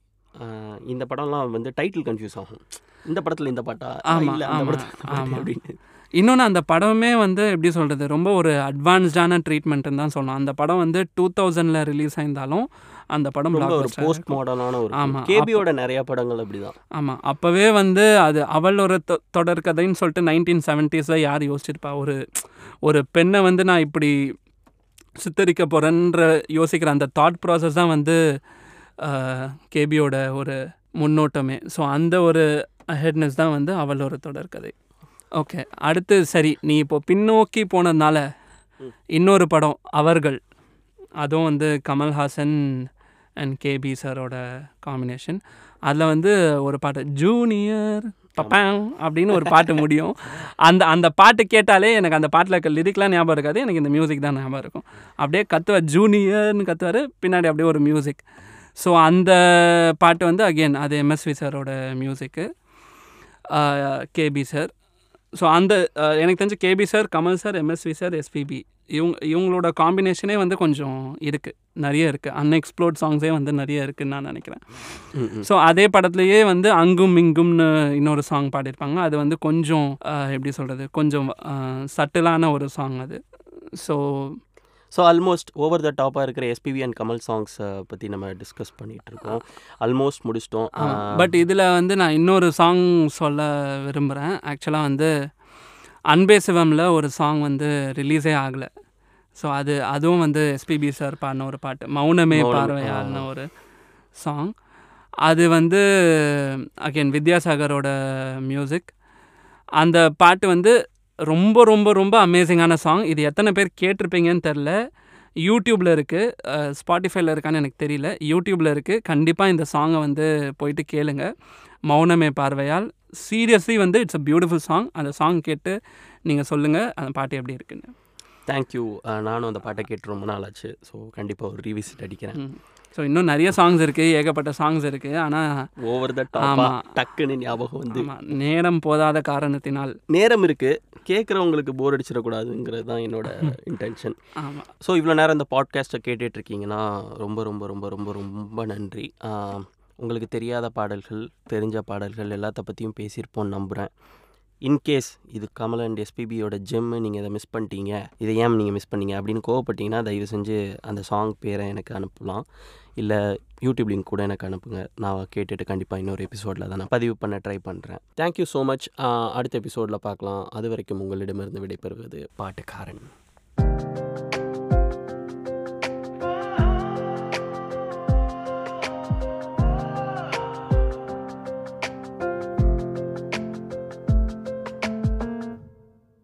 S2: இந்த படம்லாம் வந்து டைட்டில் கன்ஃபியூஸ் ஆகும் இந்த படத்தில் இந்த பாட்டா ஆமாம் ஆமாம் ஆமாம் அப்படின்னு இன்னொன்று அந்த படமே வந்து எப்படி சொல்கிறது ரொம்ப ஒரு அட்வான்ஸ்டான ட்ரீட்மெண்ட்டுன்னு தான் சொல்லலாம் அந்த படம் வந்து டூ தௌசண்டில் ரிலீஸ் ஆயிருந்தாலும் அந்த படம் ஒரு போஸ்ட் மாடலான ஒரு ஆமாம் கேபியோட நிறைய படங்கள் அப்படிதான் ஆமாம் அப்போவே வந்து அது அவள் ஒரு தொடர் கதைன்னு சொல்லிட்டு நைன்டீன் செவன்ட்டீஸில் யார் யோசிச்சிருப்பா ஒரு ஒரு பெண்ணை வந்து நான் இப்படி சித்தரிக்க போகிறேன்ற யோசிக்கிற அந்த தாட் ப்ராசஸ் தான் வந்து கேபியோட ஒரு முன்னோட்டமே ஸோ அந்த ஒரு ஹெட்னஸ் தான் வந்து அவள் ஒரு தொடர் கதை ஓகே அடுத்து சரி நீ இப்போ பின்னோக்கி போனதுனால இன்னொரு படம் அவர்கள் அதுவும் வந்து கமல்ஹாசன் அண்ட் கேபி சாரோட காம்பினேஷன் அதில் வந்து ஒரு பாட்டு ஜூனியர் பப்பேங் அப்படின்னு ஒரு பாட்டு முடியும் அந்த அந்த பாட்டு கேட்டாலே எனக்கு அந்த பாட்டில் இருக்க லிரிக்லாம் ஞாபகம் இருக்காது எனக்கு இந்த மியூசிக் தான் ஞாபகம் இருக்கும் அப்படியே கத்துவார் ஜூனியர்னு கத்துவார் பின்னாடி அப்படியே ஒரு மியூசிக் ஸோ அந்த பாட்டு வந்து அகெயின் அது எம்எஸ்வி சரோட மியூசிக்கு கேபி சார் ஸோ அந்த எனக்கு தெரிஞ்சு KP sir Kamal sir MSV sir SPB இவங்க இவங்களோட காம்பினேஷனே வந்து கொஞ்சம் இருக்குது நிறைய இருக்குது அன்எக்ஸ்ப்ளோர்ட் சாங்ஸே வந்து நிறைய இருக்குதுன்னு நான் நினைக்கிறேன் ஸோ அதே படத்துலையே வந்து அங்கும் இங்கும்னு இன்னொரு சாங் பாடியிருப்பாங்க அது வந்து கொஞ்சம் எப்படி சொல்கிறது கொஞ்சம் சட்டிலான ஒரு சாங் அது so so almost over the டாப்பாக இருக்கிற எஸ்பிவி அண்ட் கமல் சாங்ஸை பற்றி நம்ம டிஸ்கஸ் பண்ணிகிட்ருக்கோம் ஆல்மோஸ்ட் முடிச்சிட்டோம் பட் uh, இதில் வந்து நான் இன்னொரு சாங் சொல்ல விரும்புகிறேன் ஆக்சுவலாக வந்து அன்பே சிவமில் ஒரு சாங் வந்து ரிலீஸே ஆகலை ஸோ அது அதுவும் வந்து எஸ்பிபி சார் பாடின ஒரு பாட்டு மௌனமே பார்வையான ஒரு சாங் அது வந்து அகேன் வித்யாசாகரோட மியூசிக் அந்த பாட்டு வந்து ரொம்ப ரொம்ப ரொம்ப அமேசிங்கான சாங் இது எத்தனை பேர் கேட்டிருப்பீங்கன்னு தெரில யூடியூப்பில் இருக்குது ஸ்பாட்டிஃபைல இருக்கான்னு எனக்கு தெரியல யூடியூப்பில் இருக்குது கண்டிப்பாக இந்த சாங்கை வந்து போயிட்டு கேளுங்க மௌனமே பார்வையால் சீரியஸ்லி வந்து இட்ஸ் அ பியூட்டிஃபுல் சாங் அந்த சாங் கேட்டு நீங்கள் சொல்லுங்கள் அந்த பாட்டு எப்படி இருக்குன்னு தேங்க்யூ நானும் அந்த பாட்டை கேட்டு ரொம்ப நாள் ஆச்சு ஸோ கண்டிப்பாக ஒரு ரீவிசிட் அடிக்கிறேன் ஸோ இன்னும் நிறைய சாங்ஸ் இருக்குது ஏகப்பட்ட சாங்ஸ் இருக்குது ஆனால் ஓவர் த ஆமாம் டக்குன்னு ஞாபகம் வந்து நேரம் போதாத காரணத்தினால் நேரம் இருக்குது கேட்குறவங்களுக்கு போர் அடிச்சிடக்கூடாதுங்கிறது தான் என்னோட இன்டென்ஷன் ஆமாம் ஸோ இவ்வளோ நேரம் இந்த பாட்காஸ்ட்டை கேட்டுட்ருக்கீங்கன்னா ரொம்ப ரொம்ப ரொம்ப ரொம்ப ரொம்ப நன்றி உங்களுக்கு தெரியாத பாடல்கள் தெரிஞ்ச பாடல்கள் எல்லாத்த பற்றியும் பேசியிருப்போம் நம்புகிறேன் இன்கேஸ் இது கமல் அண்ட் எஸ்பிபியோட ஜிம்மு நீங்கள் இதை மிஸ் பண்ணிட்டீங்க இதை ஏன் நீங்கள் மிஸ் பண்ணீங்க அப்படின்னு கோவப்பட்டீங்கன்னா தயவு செஞ்சு அந்த சாங் பேரை எனக்கு அனுப்பலாம் இல்லை யூடியூப் லிங்க் கூட எனக்கு அனுப்புங்க நான் கேட்டுட்டு கண்டிப்பாக இன்னொரு எபிசோடில் தான் நான் பதிவு பண்ண ட்ரை பண்ணுறேன் தேங்க்யூ ஸோ மச் அடுத்த எபிசோடில் பார்க்கலாம் அது வரைக்கும் உங்களிடமிருந்து விடைபெறுவது பாட்டுக்காரன் thank you